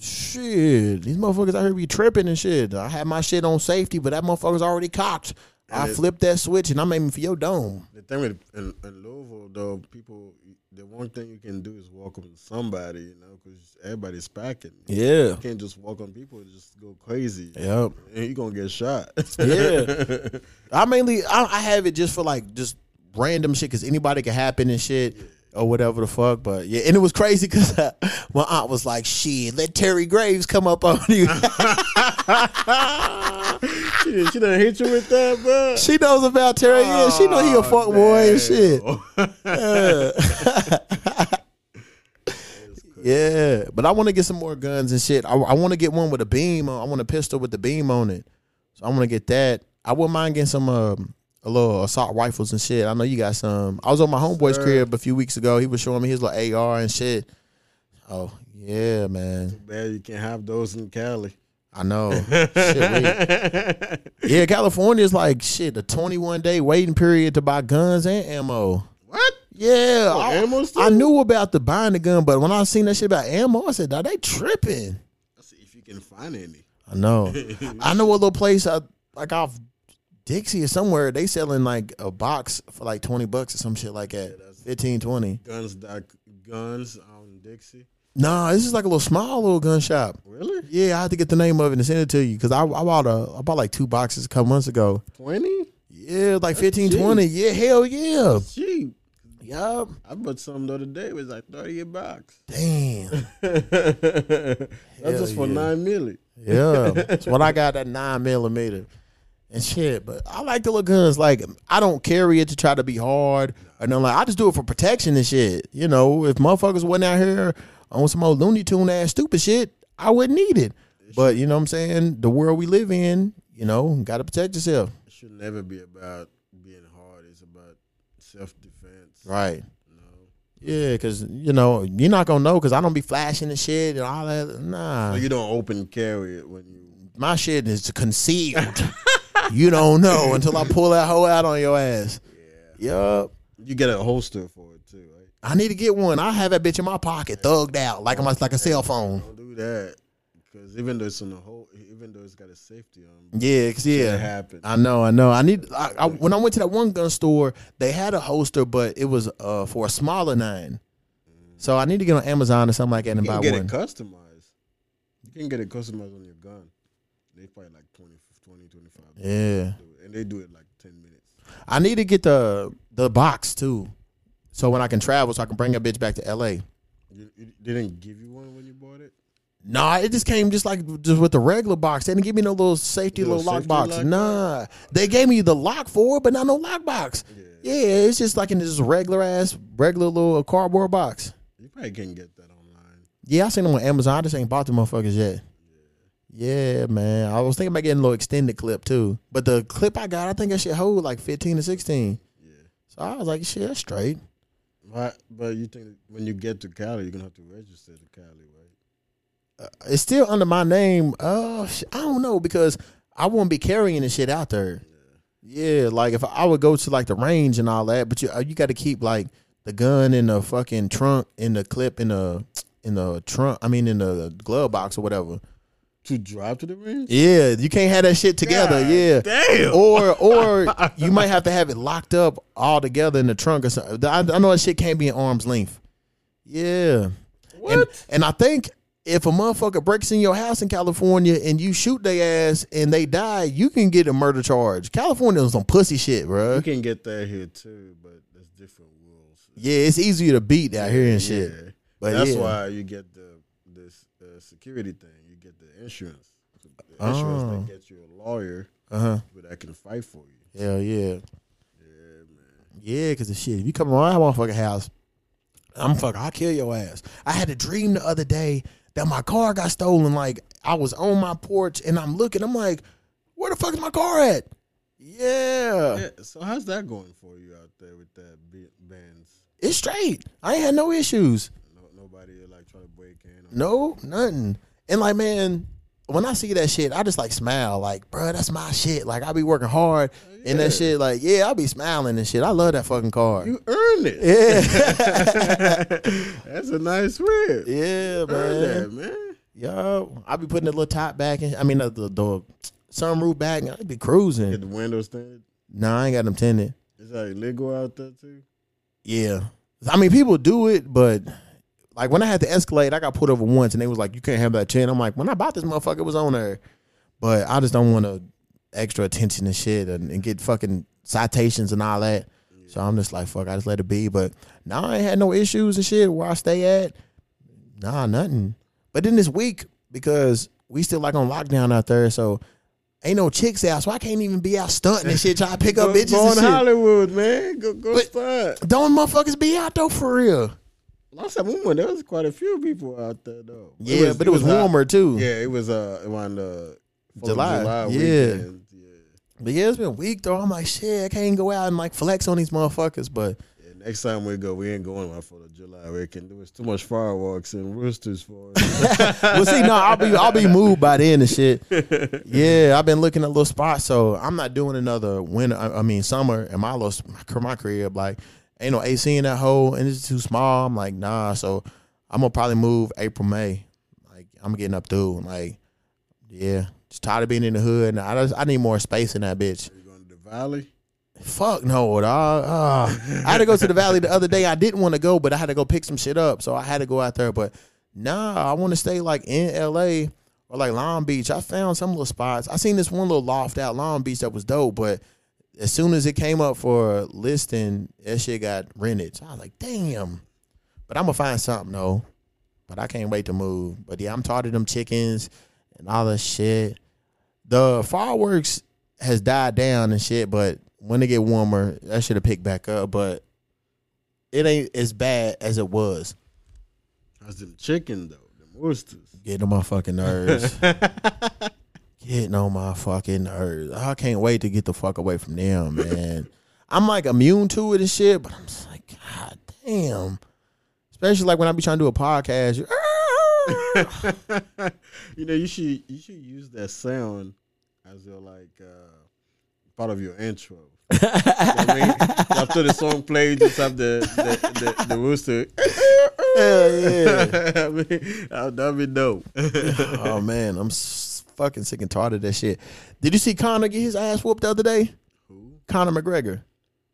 shit. These motherfuckers out here be tripping and shit. I had my shit on safety, but that motherfucker's already cocked. I it- flipped that switch and I'm aiming for your dome. The thing with in, in Louisville, though, people, the one thing you can do is walk to somebody, you know, because everybody's packing. Yeah. You can't just walk on people and just go crazy. Yep. And you're going to get shot. Yeah. I mainly I, I have it just for like just random shit because anybody can happen and shit or whatever the fuck. But yeah, and it was crazy because uh, my aunt was like, "Shit, let Terry Graves come up on you." she, she done hit you with that, bro. she knows about Terry. Yeah, she know he a fuck boy and shit. Yeah, but I want to get some more guns and shit. I, I want to get one with a beam. On, I want a pistol with the beam on it. So I want to get that. I wouldn't mind getting some um, a little assault rifles and shit. I know you got some. I was on my homeboy's Sir. crib a few weeks ago. He was showing me his little AR and shit. Oh yeah, man. Bad you can't have those in Cali. I know. shit, yeah, California is like shit. A twenty one day waiting period to buy guns and ammo. What? Yeah, Oh, I, ammo still? I knew about the buying the gun, but when I seen that shit about ammo, I said, "Are they tripping?" Let's see if you can find any. I know. I know a little place. I like off Dixie or somewhere. They selling like a box for like twenty bucks or some shit like that. that's- 15, 20. Guns guns on Dixie. Nah, this is like a little small little gun shop. Really? Yeah, I had to get the name of it and send it to you because I, I bought a I bought like two boxes a couple months ago. Twenty? Yeah, like 15, cheap. 20. Yeah, hell yeah. Cheap. Yup. I bought some the other day. It was like thirty a box. Damn. That's just for yeah. nine milli. Yeah. That's what I got that nine millimeter and shit. But I like to look guns. Like I don't carry it to try to be hard or nothing like I just do it for protection and shit. You know, if motherfuckers wasn't out here on some old Looney Tune ass stupid shit, I wouldn't need it. But you know what I'm saying? The world we live in, you know, gotta protect yourself. It should never be about being hard. It's about self defense. Right. You know? Yeah, because you know you're not gonna know because I don't be flashing and shit and all that. Nah, So you don't open carry it when you. my shit is concealed. you don't know until I pull that hoe out on your ass. Yeah. Yup. You get a holster for it too, right? I need to get one. I have that bitch in my pocket, thugged out, like I'm like a cell phone. Don't do that because even though it's on the whole, even though it's got a safety on, Yeah, cause it yeah, happens. I know, I know. I need. I, I, when I went to that one gun store, they had a holster, but it was uh for a smaller nine. So I need to get on Amazon or something like that and You buy can get one. it customized. You can get it customized on your gun. They probably like 20, 20 25 Yeah. And they do it like 10 minutes. I need to get the the box too, so when I can travel, so I can bring a bitch back to L.A. You, you they didn't give you one when you bought it? Nah, it just came just like just with the regular box. They didn't give me no little safety Little little, lock safety box. lock nah, they gave me the lock for it, but not no lock box. Yeah. Yeah, it's just like in this regular ass, regular little cardboard box. You probably can't get that online. Yeah, I seen them on Amazon. I just ain't bought the motherfuckers yet. Yeah, man. I was thinking about getting a little extended clip too, but the clip I got, I think that should hold like fifteen to sixteen. Yeah. So I was like, shit, that's straight. But, but you think when you get to Cali, you're going to have to register to Cali, right? It's still under my name. Uh, sh- I don't know because I won't be carrying the shit out there. Yeah, yeah like if I would go to like the range and all that, but you uh, you got to keep like the gun in the fucking trunk, in the clip, in the in the trunk. I mean, in the glove box or whatever. To drive to the range? Yeah, you can't have that shit together. God yeah, damn. Or or you might have to have it locked up all together in the trunk or something. I, I know that shit can't be in arm's length. Yeah. What? And, and I think if a motherfucker breaks in your house in California and you shoot their ass and they die, you can get a murder charge. California is some pussy shit, bro. you can get that here too, but there's different rules. Yeah, it's easier to beat out here and shit. Yeah. But That's yeah. why you get the this uh, security thing. Get insurance. The insurance Oh. that gets you a lawyer Uh huh. but that can fight for you. Hell yeah. Yeah, man. Yeah, cause the shit. If you come around my motherfucking house, I'm fucking. I'll kill your ass. I had a dream the other day that my car got stolen. Like I was on my porch and I'm looking. I'm like, where the fuck is my car at? Yeah, Yeah. So how's that going for you out there with that B- Benz? it's straight. I ain't had no issues. No, nobody like trying to break in. Or No, nothing. And like, man, when I see that shit, I just like smile. Like, bro, that's my shit. Like, I be working hard and yeah. that shit. Like, yeah, I be smiling and shit. I love that fucking car. You earned it. yeah, That's a nice whip. yeah, Earned man. that, man. Yo, I be putting the little top back in. I mean, the the, the sunroof back. and I be Get cruising. the windows tinted. Nah, I ain't got them tinted. Is that illegal out there too? Yeah, I mean, people do it, but like when I had the Escalade, I got put over once, and they was like, "You can't have that tint." I'm like, when I bought this motherfucker, it was on there, but I just don't want to extra attention and shit and, and get fucking citations and all that. So I'm just like, fuck, I just let it be. But now I ain't had no issues and shit where I stay at. Nah, nothing. But then this week, because we still like on lockdown out there, so ain't no chicks out, so I can't even be out stunting and shit, trying to pick up Go, bitches go shit. Hollywood, man. Go go But- start. Don't motherfuckers be out though for real. Last time we went, there was quite a few people out there though. Yeah, but it was, hot. warmer too. Yeah, it was uh around uh, Fourth of July, yeah. weekend. Yeah. But yeah, it's been weak though. I'm like, shit, I can't go out and like flex on these motherfuckers. But Yeah, next time we go, we ain't going on Fourth of July weekend. There was too much fireworks and roosters for us. well, see, no, I'll be I'll be moved by then and shit. Yeah, I've been looking at little spots, so I'm not doing another winter. I, I mean, summer in my little my, crib. Like, ain't no AC in that hole, and it's too small. I'm like, nah. So I'm gonna probably move April May. Like, I'm getting up through. Like, yeah, Just tired of being in the hood. And I just, I need more space in that bitch. You going to the valley? Fuck no, dog. Ah. I had to go to the valley the other day. I didn't want to go, but I had to go pick some shit up, so I had to go out there. But nah, I want to stay like in L.A. or like Long Beach. I found some little spots. I seen this one little loft out Long Beach that was dope, but as soon as it came up for listing, that shit got rented. So I was like, damn. But I'm gonna find something though. But I can't wait to move. But yeah, I'm tired of them chickens and all that shit. The fireworks has died down and shit, but when it get warmer, that should have picked back up. But it ain't as bad as it was. How's them chicken though? Them oysters. Getting on my fucking nerves. Getting on my fucking nerves. I can't wait to get the fuck away from them, man. I'm like immune to it and shit, but I'm just like, God damn. Especially like when I be trying to do a podcast. you- know, you should you should use that sound as your like uh, part of your intro. You know I mean, after the song plays, just have the the, the, the rooster. Hell yeah. I mean, that- that'd be dope. oh man, I'm s- fucking sick and tired of that shit. Did you see Conor get his ass whooped the other day? Who? Conor McGregor.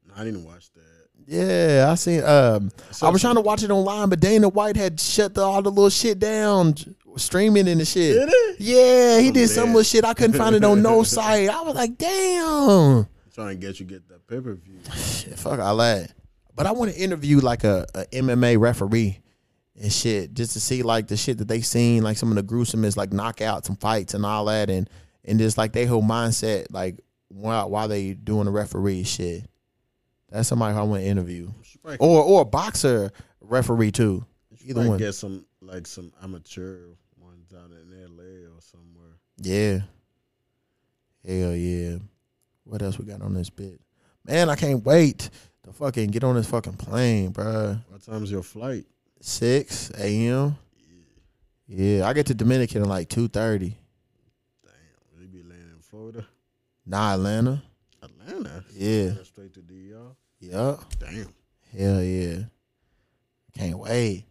No, I didn't watch that. Yeah, I seen. Um, saw I was trying to watch it online, but Dana White had shut the, all the little shit down, streaming and the shit. Did it? Yeah, he Oh, did some man. little shit. I couldn't find it on no site. I was like, damn. trying to get you get that pay per view. Shit, fuck all that. But I want to interview like a, a MMA referee and shit, just to see like the shit that they seen, like some of the gruesomest like knockouts and fights and all that, and and just like their whole mindset, like why why they doing the referee shit. That's somebody I want to interview, or or a boxer referee too. either one. Get some like some amateur ones down in L.A. or somewhere. Yeah. Hell yeah. What else we got on this bit? Man, I can't wait to fucking get on this fucking plane, bruh. What time's your flight? Six a.m. Yeah, I get to Dominican at like two thirty. Damn, they be landing in Florida, Nah, Atlanta. Atlanta. Yeah. Straight to DR. Yup. Damn. Hell yeah. Can't wait.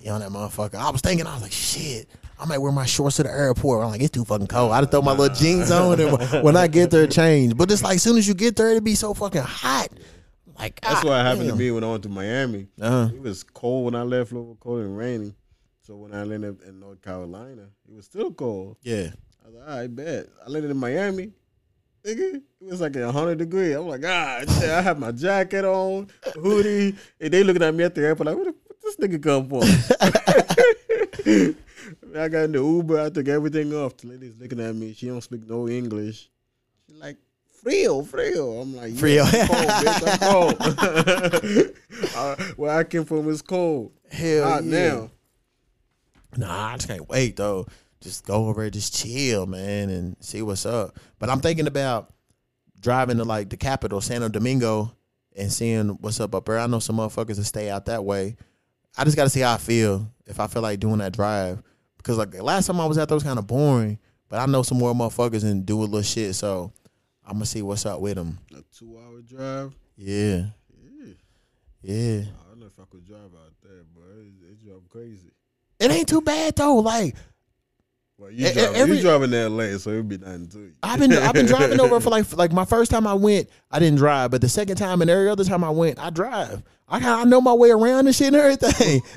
Be on that motherfucker. I was thinking, I was like, shit. I might wear my shorts to the airport. I'm like, it's too fucking cold. I just throw my little jeans on, and when I get there, change. But it's like, as soon as you get there, it'd be so fucking hot. Like, That's God what happened damn. to me when I went to Miami. Uh-huh. It was cold when I left, a little cold and rainy. So when I landed in North Carolina, it was still cold. Yeah. I was like, I bet. I landed in Miami. Nigga, it was like a hundred degrees. I'm like, ah, shit, I have my jacket on, hoodie, and they looking at me at the airport like, where the what this nigga come from? I got in the Uber. I took everything off. The lady's looking at me. She don't speak no English. She like, frio, frio. I'm like, yeah, Frio. I'm cold, bitch. I'm cold. Uh, where I came from is cold. Hell Hot yeah. now. Nah, I just can't wait though. Just go over there, just chill, man, and see what's up. But I'm thinking about driving to like the capital, Santo Domingo, and seeing what's up up there. I know some motherfuckers that stay out that way. I just got to see how I feel if I feel like doing that drive because like the last time I was out there was kind of boring. But I know some more motherfuckers and do a little shit, so I'm gonna see what's up with him. A two hour drive. Yeah, Yeah. yeah. I don't know if I could drive out there, but it, it drive crazy. It ain't too bad though. Like Well, you, drive, every- you driving to LA, so it'd be nothing to you. I've been I've been driving over for like like my first time I went, I didn't drive, but the second time and every other time I went, I drive. I I know my way around and shit and everything.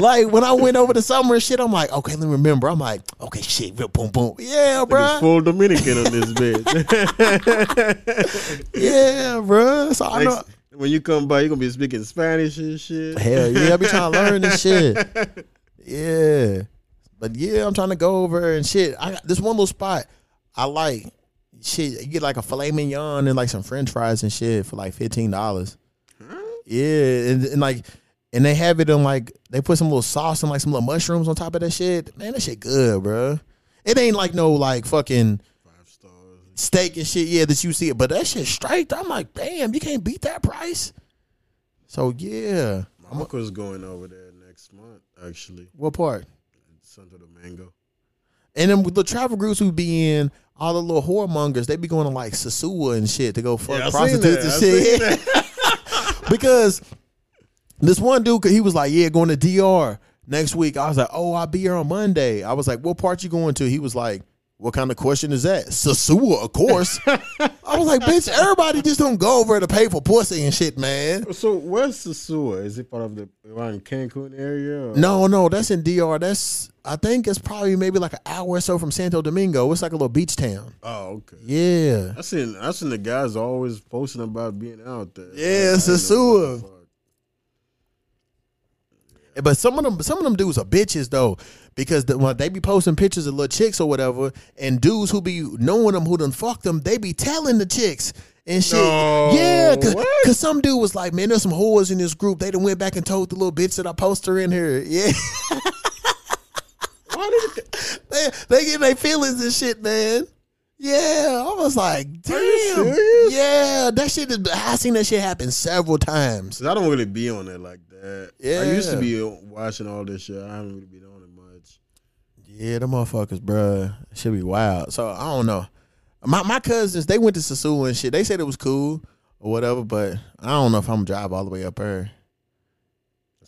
like when I went over the summer and shit, I'm like, okay, let me remember. I'm like, okay, shit, real boom boom, yeah, bro, full Dominican on this bitch. yeah, bro. So I know. When you come by, you gonna be speaking Spanish and shit. Hell yeah, I be trying to learn this shit. Yeah. But yeah, I'm trying to go over and shit. I got this one little spot I like. Shit, you get like a filet mignon and like some French fries and shit for like fifteen dollars. Yeah, and, and like, and they have it in like they put some little sauce and like some little mushrooms on top of that shit. Man, that shit good, bro. It ain't like no like fucking Five stars. steak and shit. Yeah, that you see it, but that shit straight. I'm like, damn, you can't beat that price. So yeah, My uncle's going over there next month, actually. what part? Santo Domingo. And then with the travel groups who be in, all the little whoremongers, they be going to like Sosúa and shit to go fuck Yeah, prostitutes and. Shit. because this one dude, he was like, yeah, going to DR. Next week, I was like, oh, I'll be here on Monday. I was like, what part you going to? He was like, what kind of question is that? Sosúa, of course. I was like, bitch, everybody just don't go over to pay for pussy and shit, man. So where's sewer? Is it part of the around Cancun area? Or? No, no, that's in DR. That's I think it's probably maybe like an hour or so from Santo Domingo. It's like a little beach town. Oh, okay. Yeah. I seen I seen the guys always posting about being out there. Yeah, I it's a didn't know sewer. what the fuck. But some of them, some of them dudes are bitches though, because the, when they be posting pictures of little chicks or whatever, and dudes who be knowing them who done fucked them, they be telling the chicks and shit. No, yeah, cause? 'cause some dude was like, man, there's some whores in this group. They done went back and told the little bitch that I post her in here. Yeah, they, they get their feelings and shit, man. Yeah, I was like, damn. you serious? Yeah, that shit is. I seen that shit happen several times. I don't really be on it like that. Yeah. I used to be watching all this shit. I haven't really been on it much. Yeah, the motherfuckers, bruh, should be wild. So I don't know. My my cousins, they went to Sosúa and shit. They said it was cool or whatever, but I don't know if I'm gonna drive all the way up there.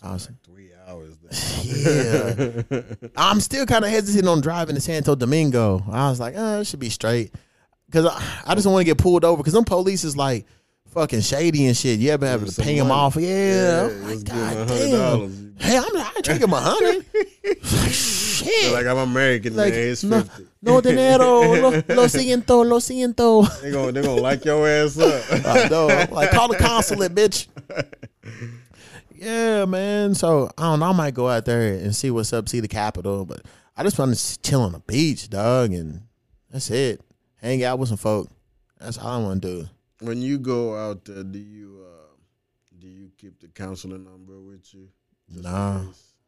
I was, Like three hours. yeah, I'm still kind of hesitant on driving to Santo Domingo. I was like, oh, it should be straight, cause I, I just don't want to get pulled over. Cause them police is like fucking shady and shit. You ever have to pay money. off? Yeah, Yeah, I'm like, god damn. Hey, I'm I ain't trying to give 'em a hundred. shit. like I'm American, Like, man. It's no, fifty. no dinero, lo, lo siento, lo siento. They gonna they gonna like your ass up. I know. Like, call the consulate, bitch. Yeah, man. So I don't know. I might go out there and see what's up, see the capital, but I just want to chill on the beach, dog, and that's it. Hang out with some folk. That's all I want to do. When you go out there, do you uh, do you keep the counselor number with you? Just Nah.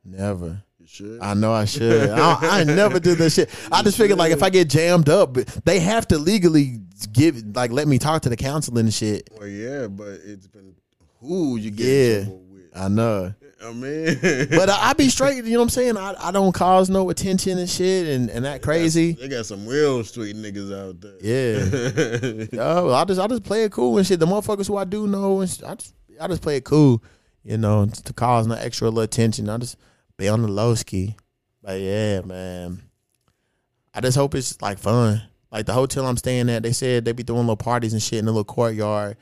Never. You should. I know I should. I, I never did this shit. I just figured like if I get jammed up, they have to legally give like let me talk to the counselor and shit. well, yeah, but it's been who you get Yeah. with. I know. I mean, But I, I be straight, you know what I'm saying? I, I don't cause no attention and shit and, and that crazy. They got some real street niggas out there. Yeah. Yo, I just I just play it cool and shit. The motherfuckers who I do know, and sh- I just I just play it cool, you know, to cause no extra little attention. I just be on the low ski. But yeah, man. I just hope it's like fun. Like the hotel I'm staying at, they said they be doing little parties and shit in the little courtyard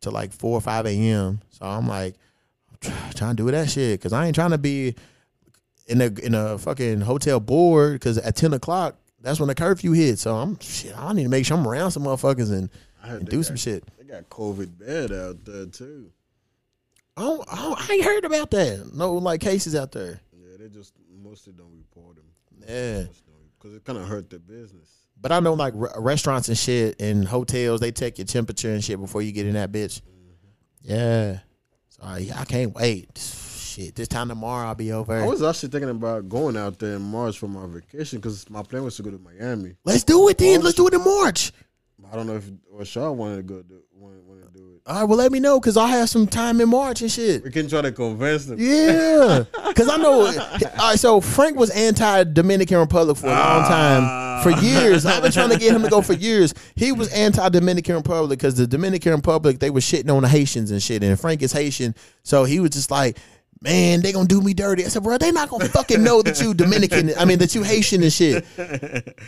till like four or five a.m. So I'm like trying to do that shit because I ain't trying to be in a in a fucking hotel board because at ten o'clock that's when the curfew hits. So I'm shit. I need to make sure I'm around some motherfuckers and, and do got, some shit. They got COVID bad out there too. I don't, I don't. I ain't heard about that. No like cases out there. Yeah, they just mostly don't report them. Yeah. because it kind of hurt their business. But I know like re- restaurants and shit and hotels they take your temperature and shit before you get in that bitch. Mm-hmm. Yeah. So uh, I, I can't wait. Shit, this time tomorrow I'll be over. I was actually thinking about going out there in March for my vacation because my plan was to go to Miami. Let's do it then. Let's do it in March. I don't know if Rashad wanted to go do wanted, wanted to do it. All right, well let me know because I have some time in March and shit. We can try to convince them. Yeah, because I know. All right, so Franck was anti Dominican Republic for a long ah, time, for years. I've been trying to get him to go for years. He was anti Dominican Republic because the Dominican Republic they were shitting on the Haitians and shit, and Franck is Haitian, so he was just like. Man, they gonna do me dirty. I said, bro, they not gonna fucking know that you Dominican. I mean, that you Haitian and shit.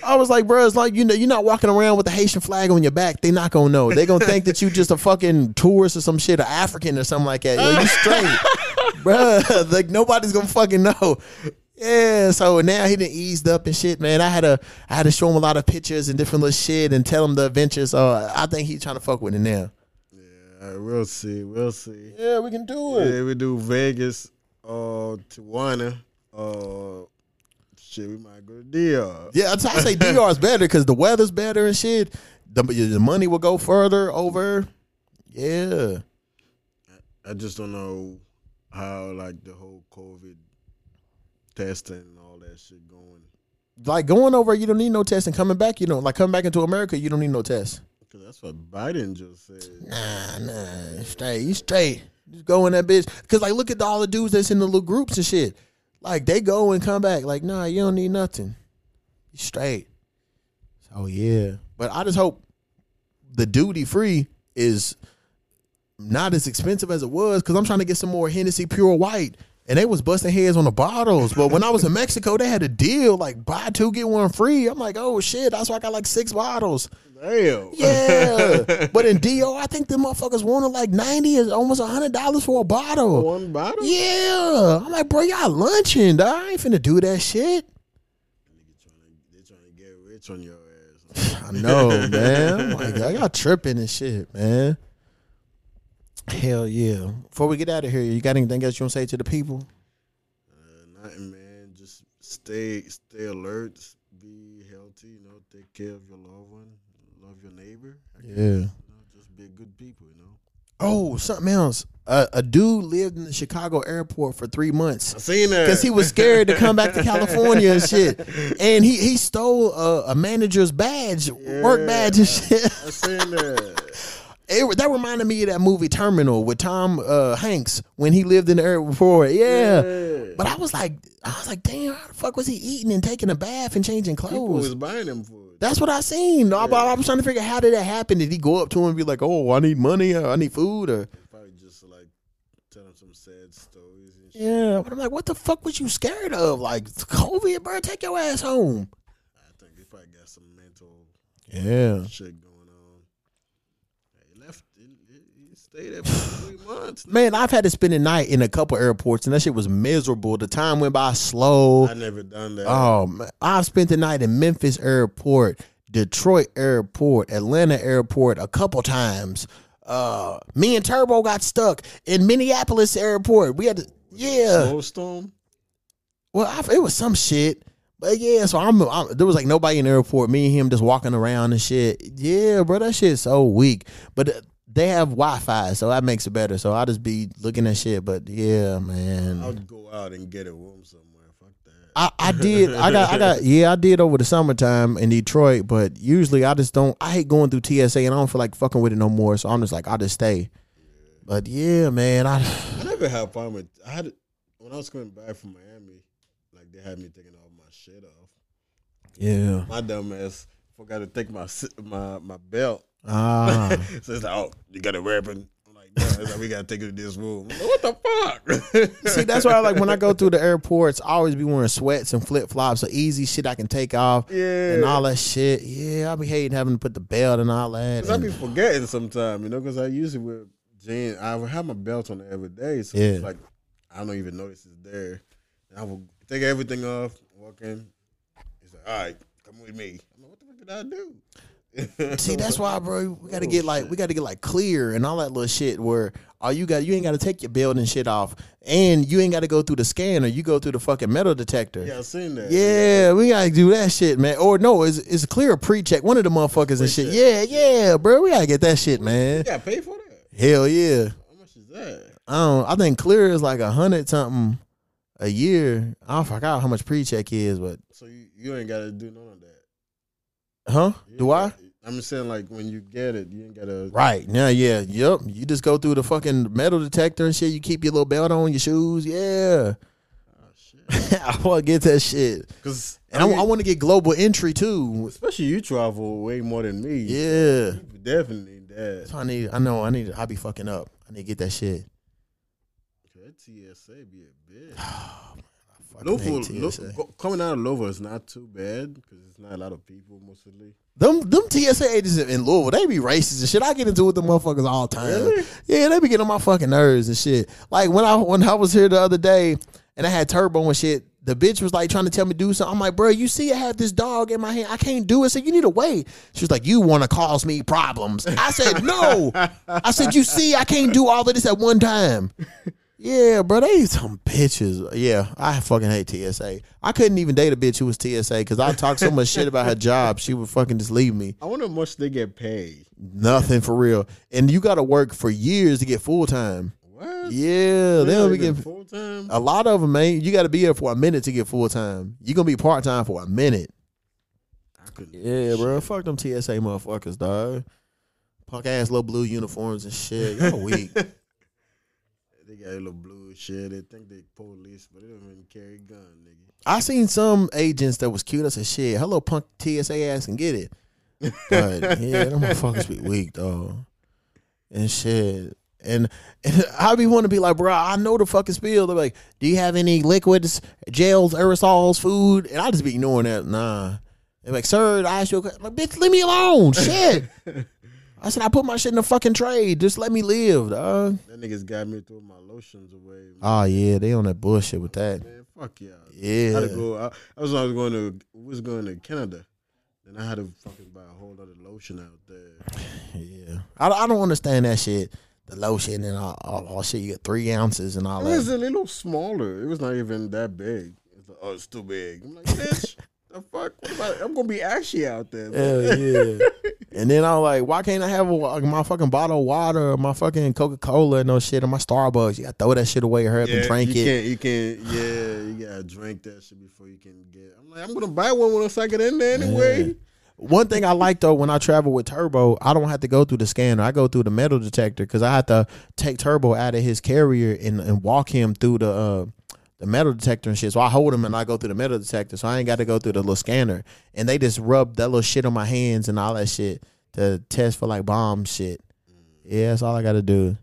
I was like, bro, it's like you know, you're not walking around with the Haitian flag on your back. They not gonna know. They gonna think that you just a fucking tourist or some shit, or African or something like that. Yo, you straight, bro. Like nobody's gonna fucking know. Yeah, so now he done eased up and shit, man. I had to, I had to show him a lot of pictures and different little shit and tell him the adventures. So I think he's trying to fuck with it now. Yeah, we'll see. We'll see. Yeah, we can do it. Yeah, we do Vegas, uh, Tijuana. Uh, shit, we might go to DR. Yeah, I say DR is better because the weather's better and shit. The, the money will go further over. Yeah. I just don't know how like the whole COVID testing and all that shit going. Like going over, you don't need no test, and coming back, you don't like coming back into America, you don't need no test. Cause that's what Biden just said. Nah, nah, straight, you straight. Just go in that bitch. Cause like, look at all the dudes that's in the little groups and shit. Like they go and come back. Like, nah, you don't need nothing. You straight. So yeah, but I just hope the duty free is not as expensive as it was. Cause I'm trying to get some more Hennessy Pure White. And they was busting heads on the bottles. But when I was in Mexico, they had a deal like buy two get one free. I'm like, oh shit, that's why I got like six bottles. Damn. Yeah, but in Do, I think the motherfuckers wanted like ninety is almost hundred dollars for a bottle. One bottle? Yeah, I'm like, bro, y'all lunching. Dog. I ain't finna do that shit. They're trying to get rich on your ass. I know, man. I'm like, I got tripping and shit, man. Hell yeah. Before we get out of here, you got anything else you want to say to the people? Uh, nothing, man. Just stay stay alert. Be healthy. You know, take care of your loved one. Love your neighbor. I guess. Yeah. You know, just be good people. You know. Oh, something else. Uh, a dude lived in the Chicago airport for three months. I seen that because he was scared to come back to California and shit. And he he stole a, a manager's badge, work badge and shit. I seen that. It, that reminded me of that movie Terminal with Tom uh, Hanks when he lived in the airport. Yeah. Yeah. But I was like, I was like, damn, how the fuck was he eating and taking a bath and changing clothes? People was buying them food. That's what I seen. I, I was trying to figure out how did that happen. Did he go up to him and be like, "Oh, I need money. Or I need food," or Probably just like telling some sad stories and shit. yeah? But I'm like, what the fuck was you scared of? Like COVID, bro. Take your ass home. I think they probably got some mental Yeah. shit going on. He left. He, he- he stayed there for three months. Man, I've had to spend a night in a couple airports, and that shit was miserable. The time went by slow. I never done that. Oh, man. I've spent the night in Memphis Airport, Detroit Airport, Atlanta Airport a couple times. Uh, me and Turbo got stuck in Minneapolis Airport. We had to, yeah. Snowstorm. Well, I, it was some shit. But yeah, so I'm, I'm there was like nobody in the airport. Me and him just walking around and shit. Yeah, bro, that shit's so weak. But uh, they have Wi-Fi, so that makes it better. So I'll just be looking at shit. But yeah, man. I'll go out and get a room somewhere. Fuck that. I, I did. I got. I got. Yeah, I did over the summertime in Detroit. But usually, I just don't. I hate going through TSA, and I don't feel like fucking with it no more. So I'm just like, I'll just stay. But yeah, man. I. I never had problem with. I had when I was coming back from Miami, like they had me taking all my shit off. Yeah. My dumb ass forgot to take my my my belt. Ah. so it's like, oh, you got a weapon. I'm like, no, it's like we gotta take it to this room. Like, what the fuck? See, that's why I like when I go through the airports, I always be wearing sweats and flip flops, so easy shit I can take off yeah. and all that shit. Yeah, I be hating having to put the belt and all that. Cause I be and- forgetting sometimes, you know, because I usually wear jeans. I would have my belt on every day, so Yeah. it's like I don't even notice it's there. And I will take everything off, walk in. He's like, "All right, come with me." I'm like, "What the fuck did I do?" See, that's why, bro. We got to Oh, get like we got to get like clear and all that little shit. Where all you got, you ain't got to take your and shit off, and you ain't got to go through the scanner. You go through the fucking metal detector. Yeah, I seen that. Yeah, we gotta do that shit, man. Or no, it's it's clear pre-check. One of the motherfuckers and shit. Yeah, yeah, bro. We gotta get that shit, man. you got to pay for that. Hell yeah. How much is that? I don't. I think clear is like a hundred something a year. I forgot how much pre-check is, but So you, you ain't got to do none of that. huh? You Do I? I'm just saying, like when you get it, you ain't got to. Right now, yeah, yep. You just go through the fucking metal detector and shit. You keep your little belt on, your shoes. Yeah, Oh shit. I want to get that shit, Because and I, want to get global entry too. especially you travel way more than me. Yeah, You definitely need that. so I need. I know. I need. I be fucking up. I need to get that shit. That TSA be a bitch. Oh, fucking Louisville, TSA. coming out of Louisville is not too bad because it's not a lot of people mostly. Them them TSA agents in Louisville, they be racist and shit. I get into it with them motherfuckers all the time. Yeah, they be getting on my fucking nerves and shit. Like when I when I was here the other day and I had turbo and shit, the bitch was like trying to tell me to do something. I'm like, bro, you see I have this dog in my hand. I can't do it. So you need to wait. She was like, you want to cause me problems. I said, no. I said, you see, I can't do all of this at one time. Yeah, bro, they some bitches. Yeah, I fucking hate TSA. I couldn't even date a bitch who was TSA because I talked so much shit about her job. She would fucking just leave me. I wonder how much they get paid. Nothing for real. And you got to work for years to get full time. What? Yeah, they'll be getting full time. a lot of them, man. You got to be here for a minute to get full time. You gonna be part time for a minute. Yeah, bro. Fuck them TSA motherfuckers, dog. Punk ass little blue uniforms and shit. Y'all weak. They got a little blue shit. They think they police, but they don't even carry gun, nigga. I seen some agents that was cute. I said, shit, hello, punk TSA ass and get it. But yeah, them motherfuckers be weak, though. And shit. And, and I be want to be like, bro, I know the fucking spill. They're like, do you have any liquids, gels, aerosols, food? And I just be ignoring that. Nah. They're like, sir, I asked you a question. Like, bitch, leave me alone. Shit. I said, I put my shit in the fucking trade. Just let me live, dog. That niggas got me throwing my lotions away. Oh, yeah, they on that bullshit with that. Man, fuck yeah. Yeah. I had to go. I, I was, I was going to was going to Canada. Then I had to fucking buy a whole other lotion out there. Yeah. I, I don't understand that shit. The lotion and all, all, all shit. You get three ounces and all that. It was a little smaller. It was not even that big. It's like, oh, it's too big. I'm like, bitch, the fuck? About, I'm gonna be ashy out there. Hell yeah. and then I'm like, why can't I have a, my fucking bottle of water or my fucking Coca Cola and no shit or my Starbucks? You gotta throw that shit away, hurry up and drink you it. Can't, you can't. Yeah, you gotta drink that shit before you can get. I'm like, I'm gonna buy one once I get in there anyway. Yeah. One thing I like though, when I travel with Turbo, I don't have to go through the scanner. I go through the metal detector because I have to take Turbo out of his carrier and, and walk him through the uh, the metal detector and shit. So I hold them and I go through the metal detector. So I ain't got to go through the little scanner. And they just rub that little shit on my hands and all that shit to test for like bomb shit. Mm. Yeah, that's all I got to do.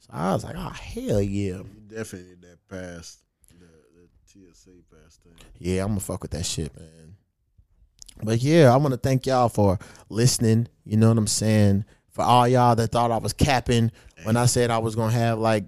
So I was like, oh hell yeah, You definitely need that pass, the, the TSA pass thing. yeah, I'm gonna fuck with that shit, man. But yeah, I want to thank y'all for listening. You know what I'm saying? For all y'all that thought I was capping when I said I was gonna have like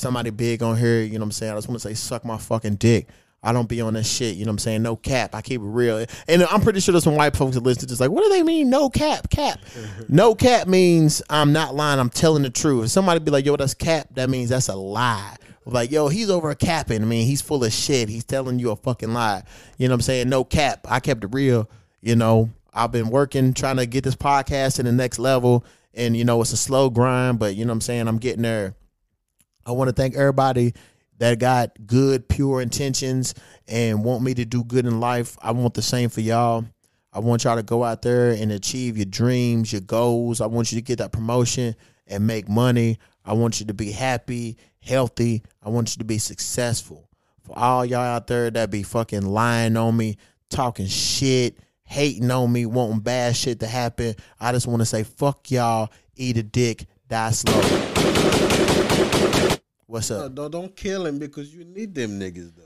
somebody big on here, you know what I'm saying? I just want to say suck my fucking dick. I don't be on that shit, you know what I'm saying? No cap. I keep it real. And I'm pretty sure there's some white folks that listen to this like, what do they mean no cap? Cap. no cap means I'm not lying, I'm telling the truth. If somebody be like, yo, that's cap, that means that's a lie. Like, yo, he's over capping. I mean, he's full of shit. He's telling you a fucking lie. You know what I'm saying? No cap. I kept it real. You know, I've been working trying to get this podcast to the next level. And, you know, it's a slow grind, but you know what I'm saying? I'm getting there. I want to thank everybody that got good, pure intentions and want me to do good in life. I want the same for y'all. I want y'all to go out there and achieve your dreams, your goals. I want you to get that promotion and make money. I want you to be happy, healthy. I want you to be successful. For all y'all out there that be fucking lying on me, talking shit, hating on me, wanting bad shit to happen, I just want to say fuck y'all, eat a dick, die slow. What's No, up? don't, don't kill him because you need them niggas though.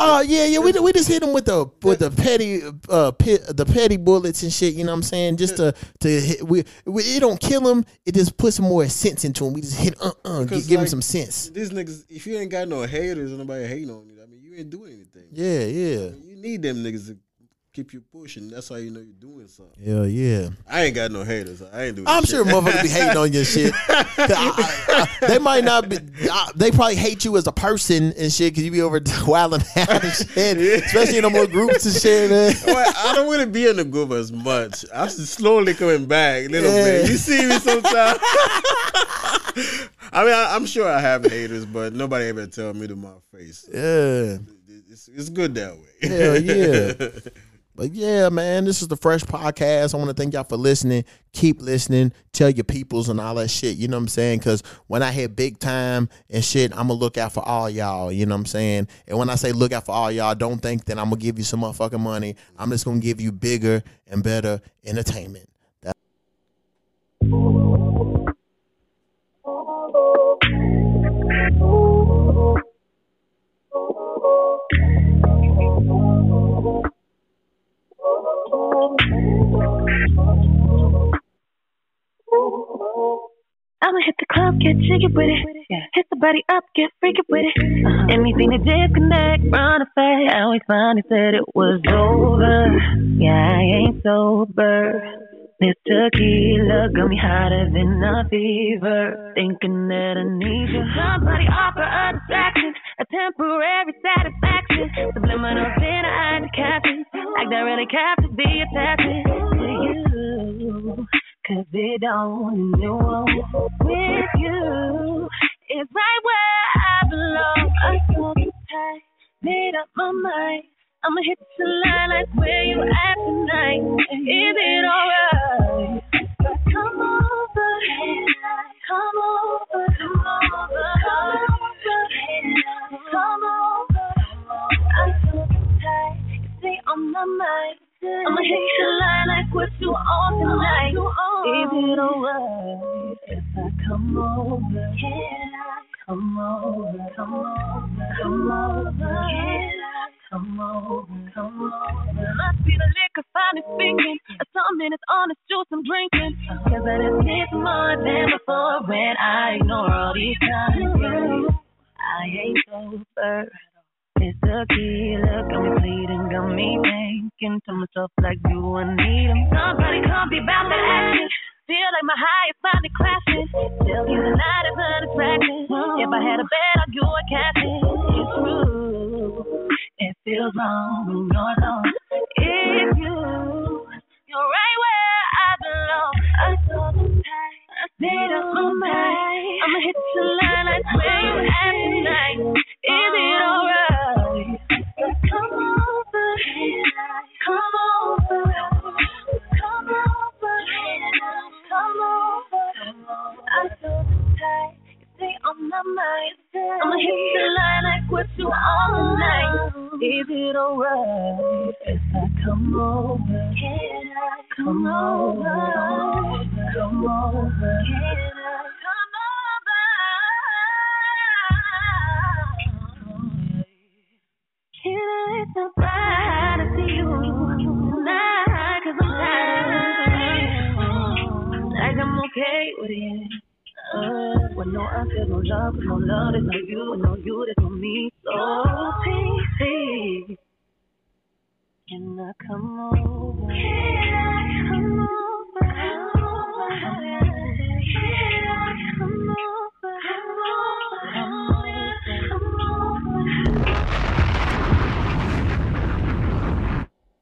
Oh yeah, yeah. We we just hit him with the with the petty uh pit, the petty bullets and shit. You know what I'm saying? Just to to hit, we, we it don't kill him. It just puts some more sense into him. We just hit uh uh give him like, some sense. These niggas, if you ain't got no haters and nobody hating on you, I mean, you ain't doing anything. Yeah, yeah, You need them niggas to keep you pushing. That's how you know you're doing something. yeah, yeah. I ain't got no haters. I ain't doing. I'm shit. sure motherfuckers be hating on your shit. I- I- they might not be. I- They probably hate you as a person and shit because you be over wilding out and shit, especially in the more groups and shit. Man. Well, I don't want to be in the group as much. I'm slowly coming back, little Yeah. bit. You see me sometimes. I mean, I, I'm sure I have haters, but nobody ever tell me to my face. Yeah. It's, it's good that way. Hell yeah. But yeah, man, this is the Fresh Podcast. I want to thank y'all for listening. Keep listening. Tell your peoples and all that shit. You know what I'm saying? Because when I hit big time and shit, I'm going to look out for all y'all. You know what I'm saying? And when I say look out for all y'all, don't think that I'm going to give you some motherfucking money. I'm just going to give you bigger and better entertainment. That- I'ma hit the club, get jiggy with it. Yeah. Hit the body up, get freaky with it. Uh-huh. Anything to disconnect, run away. I always finally said it was over. Yeah, I ain't sober. This tequila got me hotter than a fever. Thinking that I need you. Somebody offer a distraction, a temporary satisfaction. Subliminal dinner, I just captain. Like that really captive be attaching to you. Cause it don't know with you. It's right where I belong. I saw you tight, made up my mind. I'ma hit the line like where you at tonight. Is it alright? Come over, come over, come over, come over, come over. I you tight, you stay on my mind. I'ma hit the line like what you on tonight. Is it alright if I come over? Can I come over? Come over, come over. Can I come over? Come over. Must be the liquor finally speaking. Some minutes on this juice I'm drinking. Cause I just miss more than before when I ignore all these signs. I ain't sober. It's the killer, got me bleeding, got me thinking to myself like you I need him. Somebody come be about that action. Feel like my high is finally crashing. Tell you the night is a distraction. If I had a bet, I'd you a cash in. It's true. It feels wrong when you're alone. If you, you're right where I belong. I saw the tide. I made up my mind. I'ma hit the line like where you at tonight. Is it alright? Come over, come over, okay with it. I feel no love, you, you, me. So can I come over? Can I come over? Come over.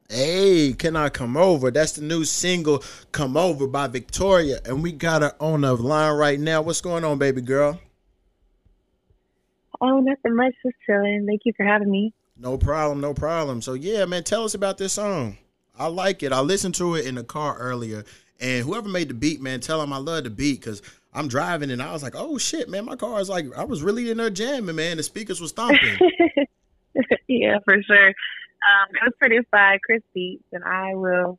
Hey, can I come over? That's the new single, Come Over by Victorya. And we got her on the line right now. What's going on, baby girl? Oh, nothing much. Just chilling. Thank you for having me. No problem, no problem. So yeah, man, tell us about this song. I like it. I listened to it in the car earlier. And whoever made the beat, man, tell them I love the beat because I'm driving and I was like, oh shit, man, my car is like, I was really in there jamming, man. The speakers was stomping. yeah, for sure. Um, it was produced by Chris Beats, and I will,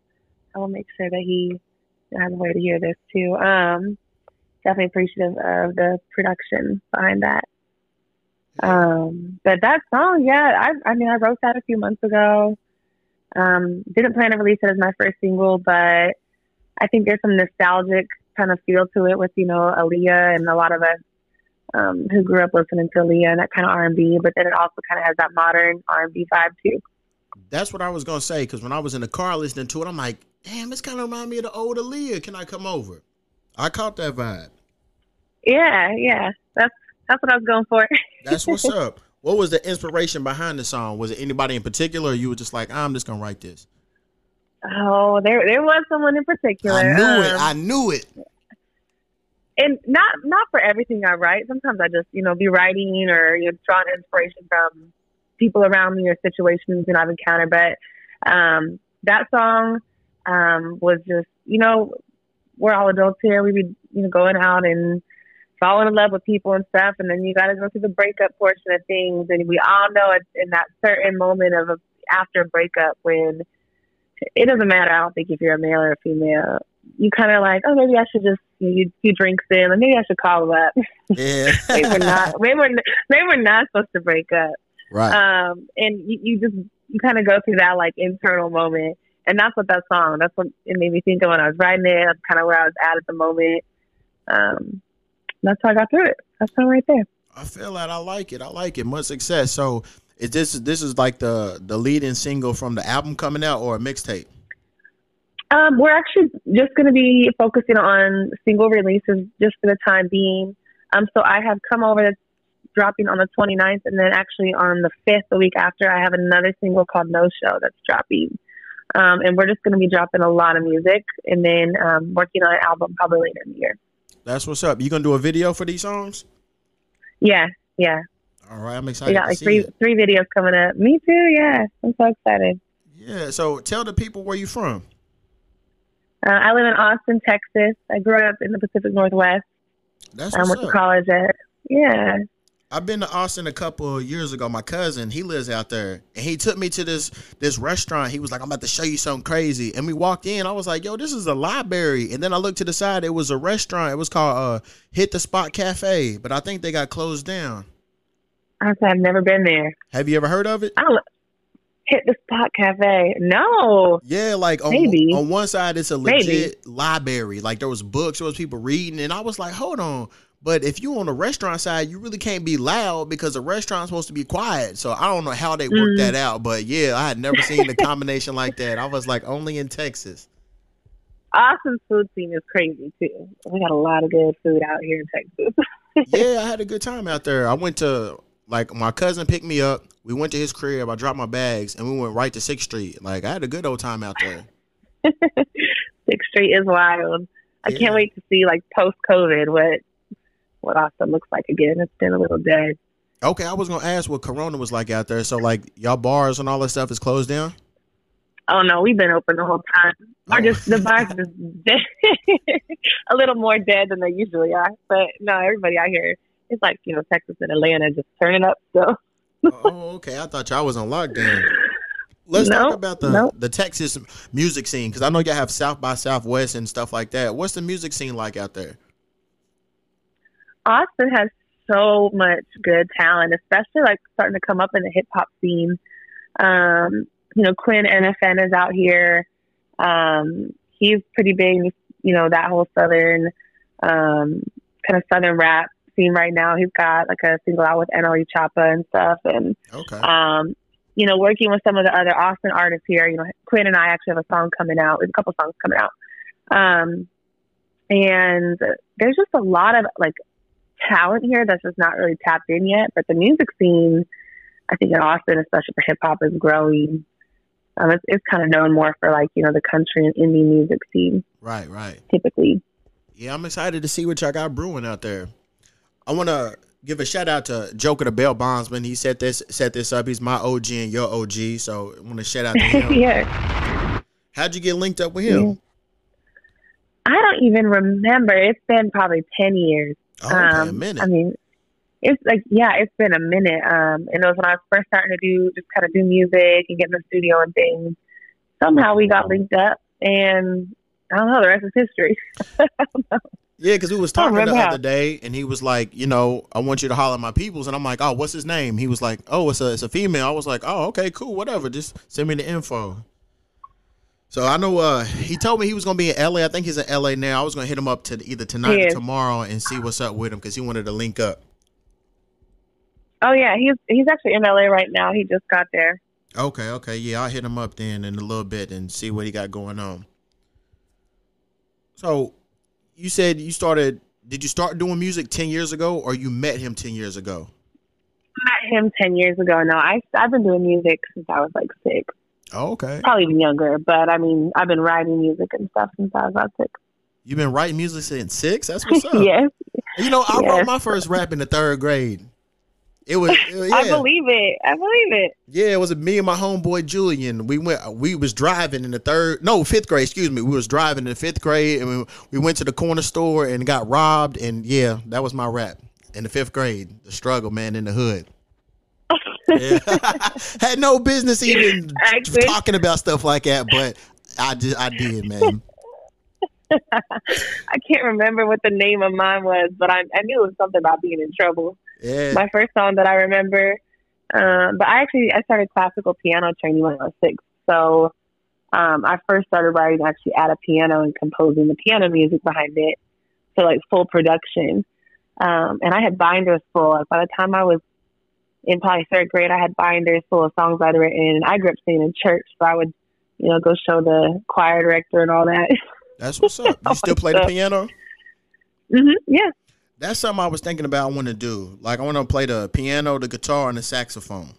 I will make sure that he has a way to hear this too. Um, definitely appreciative of the production behind that. Um, but that song, yeah, I, I mean, I wrote that a few months ago. Um, didn't plan to release it as my first single, but I think there's some nostalgic kind of feel to it with, you know, Aaliyah and a lot of us um, who grew up listening to Aaliyah and that kind of R&B, but then it also kind of has that modern R&B vibe too. That's what I was gonna say because when I was in the car listening to it, I'm like, damn, this kind of remind me of the old Aaliyah. Can I come over? I caught that vibe. Yeah, yeah, that's that's what I was going for. That's what's up. What was the inspiration behind the song? Was it anybody in particular, or you were just like, I'm just gonna write this? Oh, there there was someone in particular. I knew it. Um, I knew it. and not not for everything I write. Sometimes I just you know be writing or you know drawing inspiration from people around me or situations that I've encountered. But um, that song um, was just you know we're all adults here. We be you know going out and falling in love with people and stuff, and then you got to go through the breakup portion of things. And we all know it's in that certain moment of a, after a breakup when it doesn't matter. I don't think if you're a male or a female. You kind of like, oh, maybe I should just you, you drinks in, and maybe I should call up. Yeah. maybe we're not. Maybe we're, maybe we're not supposed to break up. Right. Um, and you, you just you kind of go through that like internal moment, and that's what that song. That's what it made me think of when I was writing it. That's kind of where I was at at the moment. Um, that's how I got through it. That song right there. I feel that. I like it. I like it. Much success. So, is this this is like the the leading single from the album coming out or a mixtape? Um, we're actually just going to be focusing on single releases just for the time being. Um, so I have come over that's dropping on the 29th, and then actually on the 5th, the week after, I have another single called No Show that's dropping. Um, and we're just going to be dropping a lot of music and then um, working on an album probably later in the year. That's what's up. You gonna do a video for these songs? Yeah, yeah. All right, I'm excited. We got like see three it. three videos coming up. Me too. Yeah, I'm so excited. Yeah. So tell the people where you from. Uh, I live in Austin, Texas. I grew up in the Pacific Northwest. That's I what's went to up. college at. Yeah, I've been to Austin a couple of years ago. My cousin, he lives out there, and he took me to this this restaurant. He was like, "I'm about to show you something crazy." And we walked in. I was like, "Yo, this is a library." And then I looked to the side. It was a restaurant. It was called uh, Hit the Spot Cafe, but I think they got closed down. I said I've never been there. Have you ever heard of it? I don't hit the spot cafe. No. Yeah, like on, Maybe. on one side it's a Maybe. legit library. Like there was books, there was people reading, and I was like, hold on. But if you on the restaurant side, you really can't be loud because the restaurant's supposed to be quiet. So I don't know how they work Mm. that out. But yeah, I had never seen a combination like that. I was like, only in Texas. Austin's food scene is crazy too. We got a lot of good food out here in Texas. Yeah, I had a good time out there. I went to like my cousin picked me up. We went to his crib. I dropped my bags, and we went right to Sixth Street. Like I had a good old time out there. Sixth Street is wild. I Yeah. can't wait to see like post COVID what what Austin looks like again. It's been a little dead. Okay, I was gonna ask what Corona was like out there. So like y'all bars and all that stuff is closed down. Oh no, we've been open the whole time. Or Oh. just the bars is dead. a little more dead than they usually are. But no, everybody out here it's like, you know, Texas and Atlanta just turning up still. Oh, oh, okay. I thought y'all was on lockdown. Let's talk about the nope. the Texas music scene because I know y'all have South by Southwest and stuff like that. What's the music scene like out there? Austin has so much good talent, especially like starting to come up in the hip hop scene. Um, you know, Quin NFN is out here. Um, he's pretty big, you know, that whole southern um kind of southern rap scene right now. He's got like a single out with NLE Choppa and stuff and Okay. um, you know, working with some of the other Austin artists here. You know, Quin and I actually have a song coming out. There's a couple songs coming out. Um, and there's just a lot of like talent here that's just not really tapped in yet. But the music scene, I think in Austin, especially for hip hop, is growing. Um, it's, it's kind of known more for like you know the country and indie music scene right, right. typically. Yeah, I'm excited to see what y'all got brewing out there. I want to give a shout out to Joker the Bell Bondsman. He set this set this up. He's my OG and your OG, so I want to shout out to him. yeah, How'd you get linked up with him? I don't even remember. It's been probably ten years. Oh, okay, a Um, minute. I mean, it's like yeah, it's been a minute. Um, and it was when I was first starting to do just kind of do music and get in the studio and things. Somehow we got linked up, and I don't know. The rest is history. Yeah, because we was talking the how. other day, and he was like, you know, I want you to holler at my peoples, and I'm like, oh, what's his name? He was like, oh, it's a it's a female. I was like, oh, okay, cool, whatever. Just send me the info. So I know uh he told me he was gonna be in LA. I think he's in LA now. I was gonna hit him up to either tonight or tomorrow and see what's up with him because he wanted to link up. oh yeah, he's he's actually in LA right now. He just got there. Okay, okay, yeah, I'll hit him up then in a little bit and see what he got going on. So, you said you started. Did you start doing music ten years ago, or you met him ten years ago? Met him ten years ago. No, I I've been doing music since I was like six, Oh, okay. probably even younger. But I mean, I've been writing music and stuff since I was about six. You've been writing music since six. That's what's up. yes, You know, I wrote my first rap in the third grade. It was yeah, I believe it. I believe it. yeah. It was me and my homeboy Julian. We went. We was driving in the third, no, fifth grade. Excuse me. We was driving in the fifth grade, and we, we went to the corner store and got robbed. And yeah, that was my rap in the fifth grade. The struggle, man, in the hood. Yeah. Had no business even Actually. talking about stuff like that, but I did. I did, man. I can't remember what the name of mine was, but I, I knew it was something about being in trouble. Yeah. My first song that I remember, um, but I actually I started classical piano training when I was six. So um, I first started writing actually at a piano and composing the piano music behind it, so like full production. Um, and I had binders full. Like by the time I was in probably third grade, I had binders full of songs I'd written. And I grew up singing in church, so I would, you know, go show the choir director and all that. That's what's up. You still play the piano? Mm-hmm. Yeah. That's something I was thinking about. I want to do. Like I want to play the piano, the guitar, and the saxophone.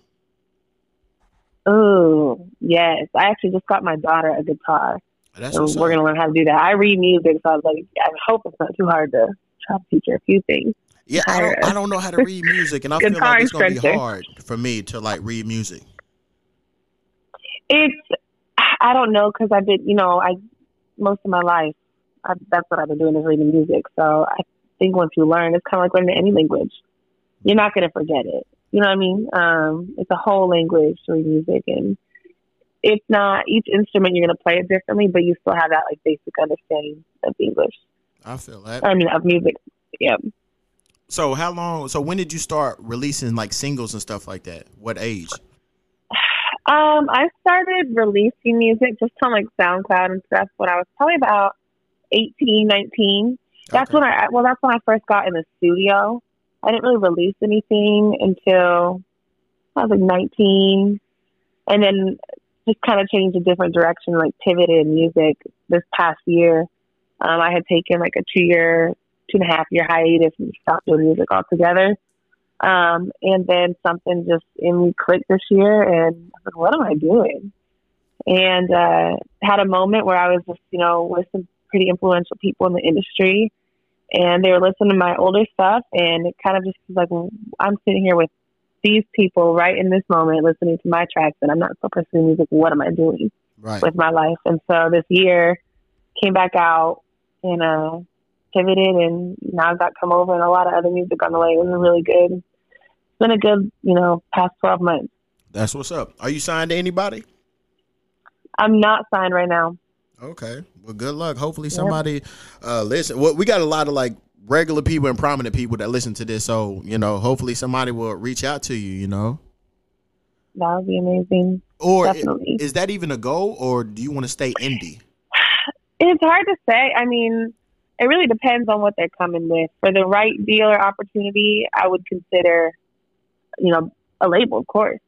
Oh, yes. I actually just got my daughter a guitar. That's So we're up. to learn how to do that. I read music, so I was like, I hope it's not too hard to try to teach her a few things. Yeah, I don't, I don't know how to read music, and I feel like it's gonna be hard for me to like read music. It's, I don't know, because I've been, you know, I, most of my life, I, that's what I've been doing is reading music. So I think once you learn, it's kind of like learning any language. you're not gonna forget it. You know what I mean? Um, it's a whole language to read music, and it's not each instrument you're gonna play it differently, but you still have that like basic understanding of English. I feel that. I mean, of music. Yeah. So how long? So when did you start releasing like singles and stuff like that? What age? Um, I started releasing music just on like SoundCloud and stuff when I was probably about 18, 19. That's Okay. when I well, that's when I first got in the studio. I didn't really release anything until I was like 19, and then just kind of changed a different direction, like pivoted in music this past year. Um, I had taken like a two year, two and a half year hiatus and stopped doing music altogether. Um, and then something just in me clicked this year, and I was like, "What am I doing?" And uh, had a moment where I was just, you know, with some pretty influential people in the industry, and they were listening to my older stuff, and it kind of just was like, well, I'm sitting here with these people right in this moment listening to my tracks, and I'm not still pursuing music. What am I doing Right. with my life? And so this year came back out and uh, pivoted, and now I've got come over and a lot of other music on the way. It was really good. It's been a good, you know, past 12 months. That's what's up. Are you signed to anybody? I'm not signed right now. Okay. Well, good luck. Hopefully somebody uh listen. Well, we got a lot of like regular people and prominent people that listen to this, so you know, hopefully somebody will reach out to you. You know, That would be amazing. or Definitely. is that even a goal, or do you want to stay indie? It's hard to say. I mean, it really depends on what they're coming with. For the right deal or opportunity, I would consider, you know, a label, of course.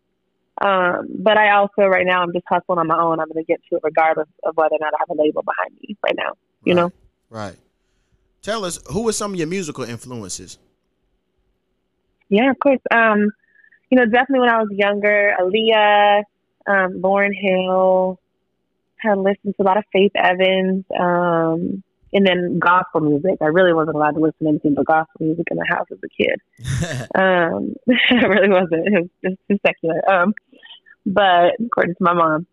Um, but I also, right now, I'm just hustling on my own. I'm going to get to it regardless of whether or not I have a label behind me right now. You know? Right. Tell us who are some of your musical influences? Yeah, of course. Um, you know, definitely when I was younger, Aaliyah, um, Lauryn Hill, had listened to a lot of Faith Evans, um, and then gospel music. I really wasn't allowed to listen to anything but gospel music in the house as a kid. Um, I really wasn't. It was just too secular. Um, but according to my mom.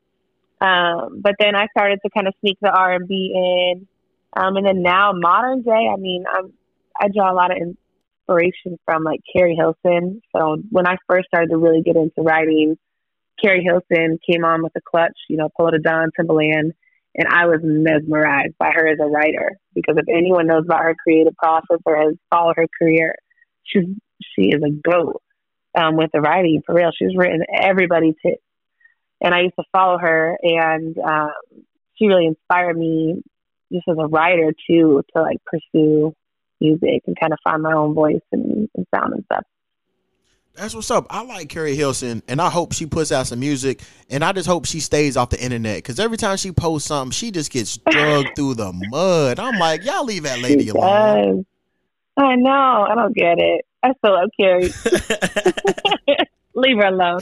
Um, but then I started to kind of sneak the R and B in. Um, and then now modern day, I mean, I'm, I draw a lot of inspiration from like Keri Hilson. So when I first started to really get into writing, Keri Hilson came on with the clutch, you know, Pull It a Dawn, Timbaland, and I was mesmerized by her as a writer because if anyone knows about her creative process or has followed her career, she's she is a goat um, with the writing for real. She's written everybody's hits, and I used to follow her, and um, she really inspired me just as a writer too to like pursue music and kind of find my own voice and, and sound and stuff. That's what's up. I like Keri Hilson, and I hope she puts out some music, and I just hope she stays off the internet because every time she posts something, she just gets drugged through the mud. I'm like, y'all leave that lady She alone. does. I know. I don't get it. I still love Keri. Leave her alone.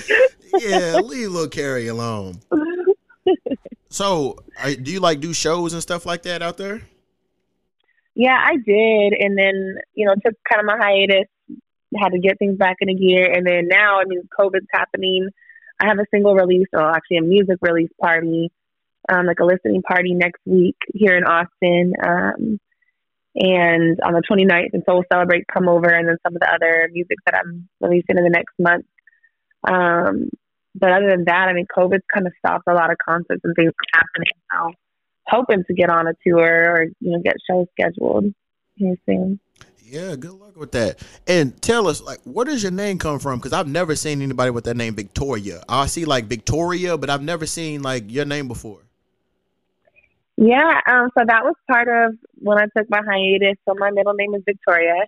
yeah, leave little Keri alone. So, uh, do you like do shows and stuff like that out there? Yeah, I did, and then you know took kind of my hiatus, had to get things back in a gear, and then now I mean COVID's happening. I have a single release, or actually a music release party, um, like a listening party next week here in Austin, um, and on the 29th, and so we'll celebrate Come Over, and then some of the other music that I'm releasing in the next month. Um, but other than that, I mean, COVID's kind of stopped a lot of concerts and things happening. now. hoping to get on a tour or you know get shows scheduled here soon. Yeah, good luck with that. And tell us, like, where does your name come from? Because I've never seen anybody with that name, Victorya. I see like Victoria, but I've never seen like your name before. Yeah, um, so that was part of when I took my hiatus. So my middle name is Victoria,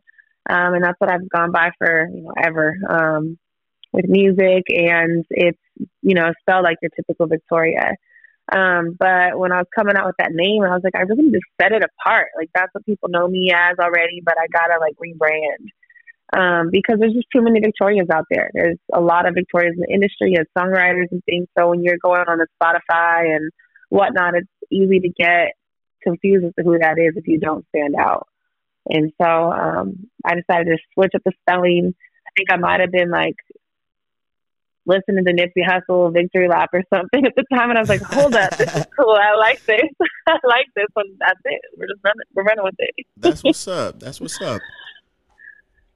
um, and that's what I've gone by for you know ever um, with music, and it's you know spelled like your typical Victoria. Um, but when I was coming out with that name, I was like, I really need to set it apart. Like that's what people know me as already, but I gotta like rebrand. Um, because there's just too many Victorias out there. There's a lot of Victorias in the industry as songwriters and things. So when you're going on the Spotify and whatnot, it's easy to get confused as to who that is if you don't stand out. And so um, I decided to switch up the spelling. I think I might have been like listening to Nipsey Hussle, Victory Lap, or something at the time, and I was like, "Hold up, this is cool. I like this. I like this one. That's it. We're just running. We're running with it." That's what's up. That's what's up.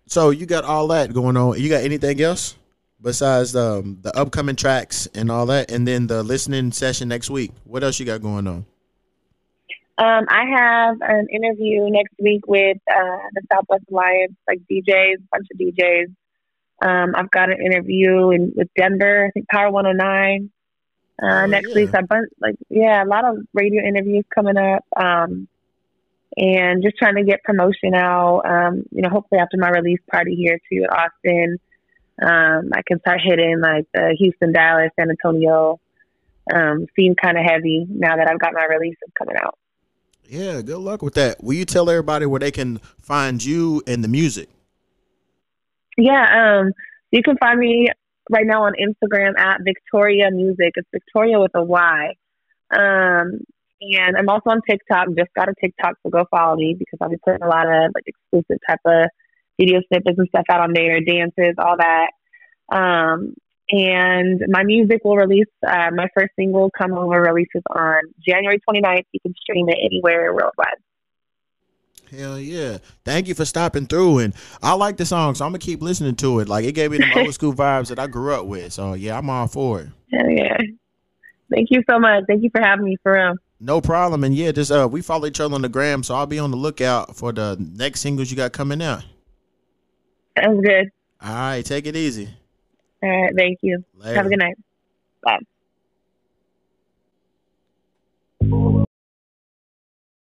So you got all that going on. You got anything else besides um, the upcoming tracks and all that, and then the listening session next week? What else you got going on? Um, I have an interview next week with uh, the Southwest Alliance, like DJs, a bunch of DJs. Um, I've got an interview in with Denver, I think Power 109. Uh, Oh, next yeah. week, so a bunch, like yeah, a lot of radio interviews coming up, um, and just trying to get promotion out. Um, you know, hopefully after my release party here too in Austin, um, I can start hitting like the Houston, Dallas, San Antonio. Um, seem kind of heavy now that I've got my releases coming out. Yeah, good luck with that. Will you tell everybody where they can find you and the music? Yeah, um, you can find me right now on Instagram at Victorya Music. It's Victorya with a Y. Um, and I'm also on TikTok. Just got a TikTok, so go follow me because I'll be putting a lot of like exclusive type of video snippets and stuff out on there, dances, all that. Um, and my music will release. Uh, my first single, "Come Over," releases on January 29th. You can stream it anywhere worldwide. Hell yeah. Thank you for stopping through. And I like the song, so I'm going to keep listening to it. Like, it gave me the old school vibes that I grew up with. So, yeah, I'm all for it. Hell yeah. Thank you so much. Thank you for having me, for real. No problem. And yeah, just uh, we follow each other on the gram, so I'll be on the lookout for the next singles you got coming out. Sounds good. All right, take it easy. All right. Thank you. Later. Have a good night. Bye.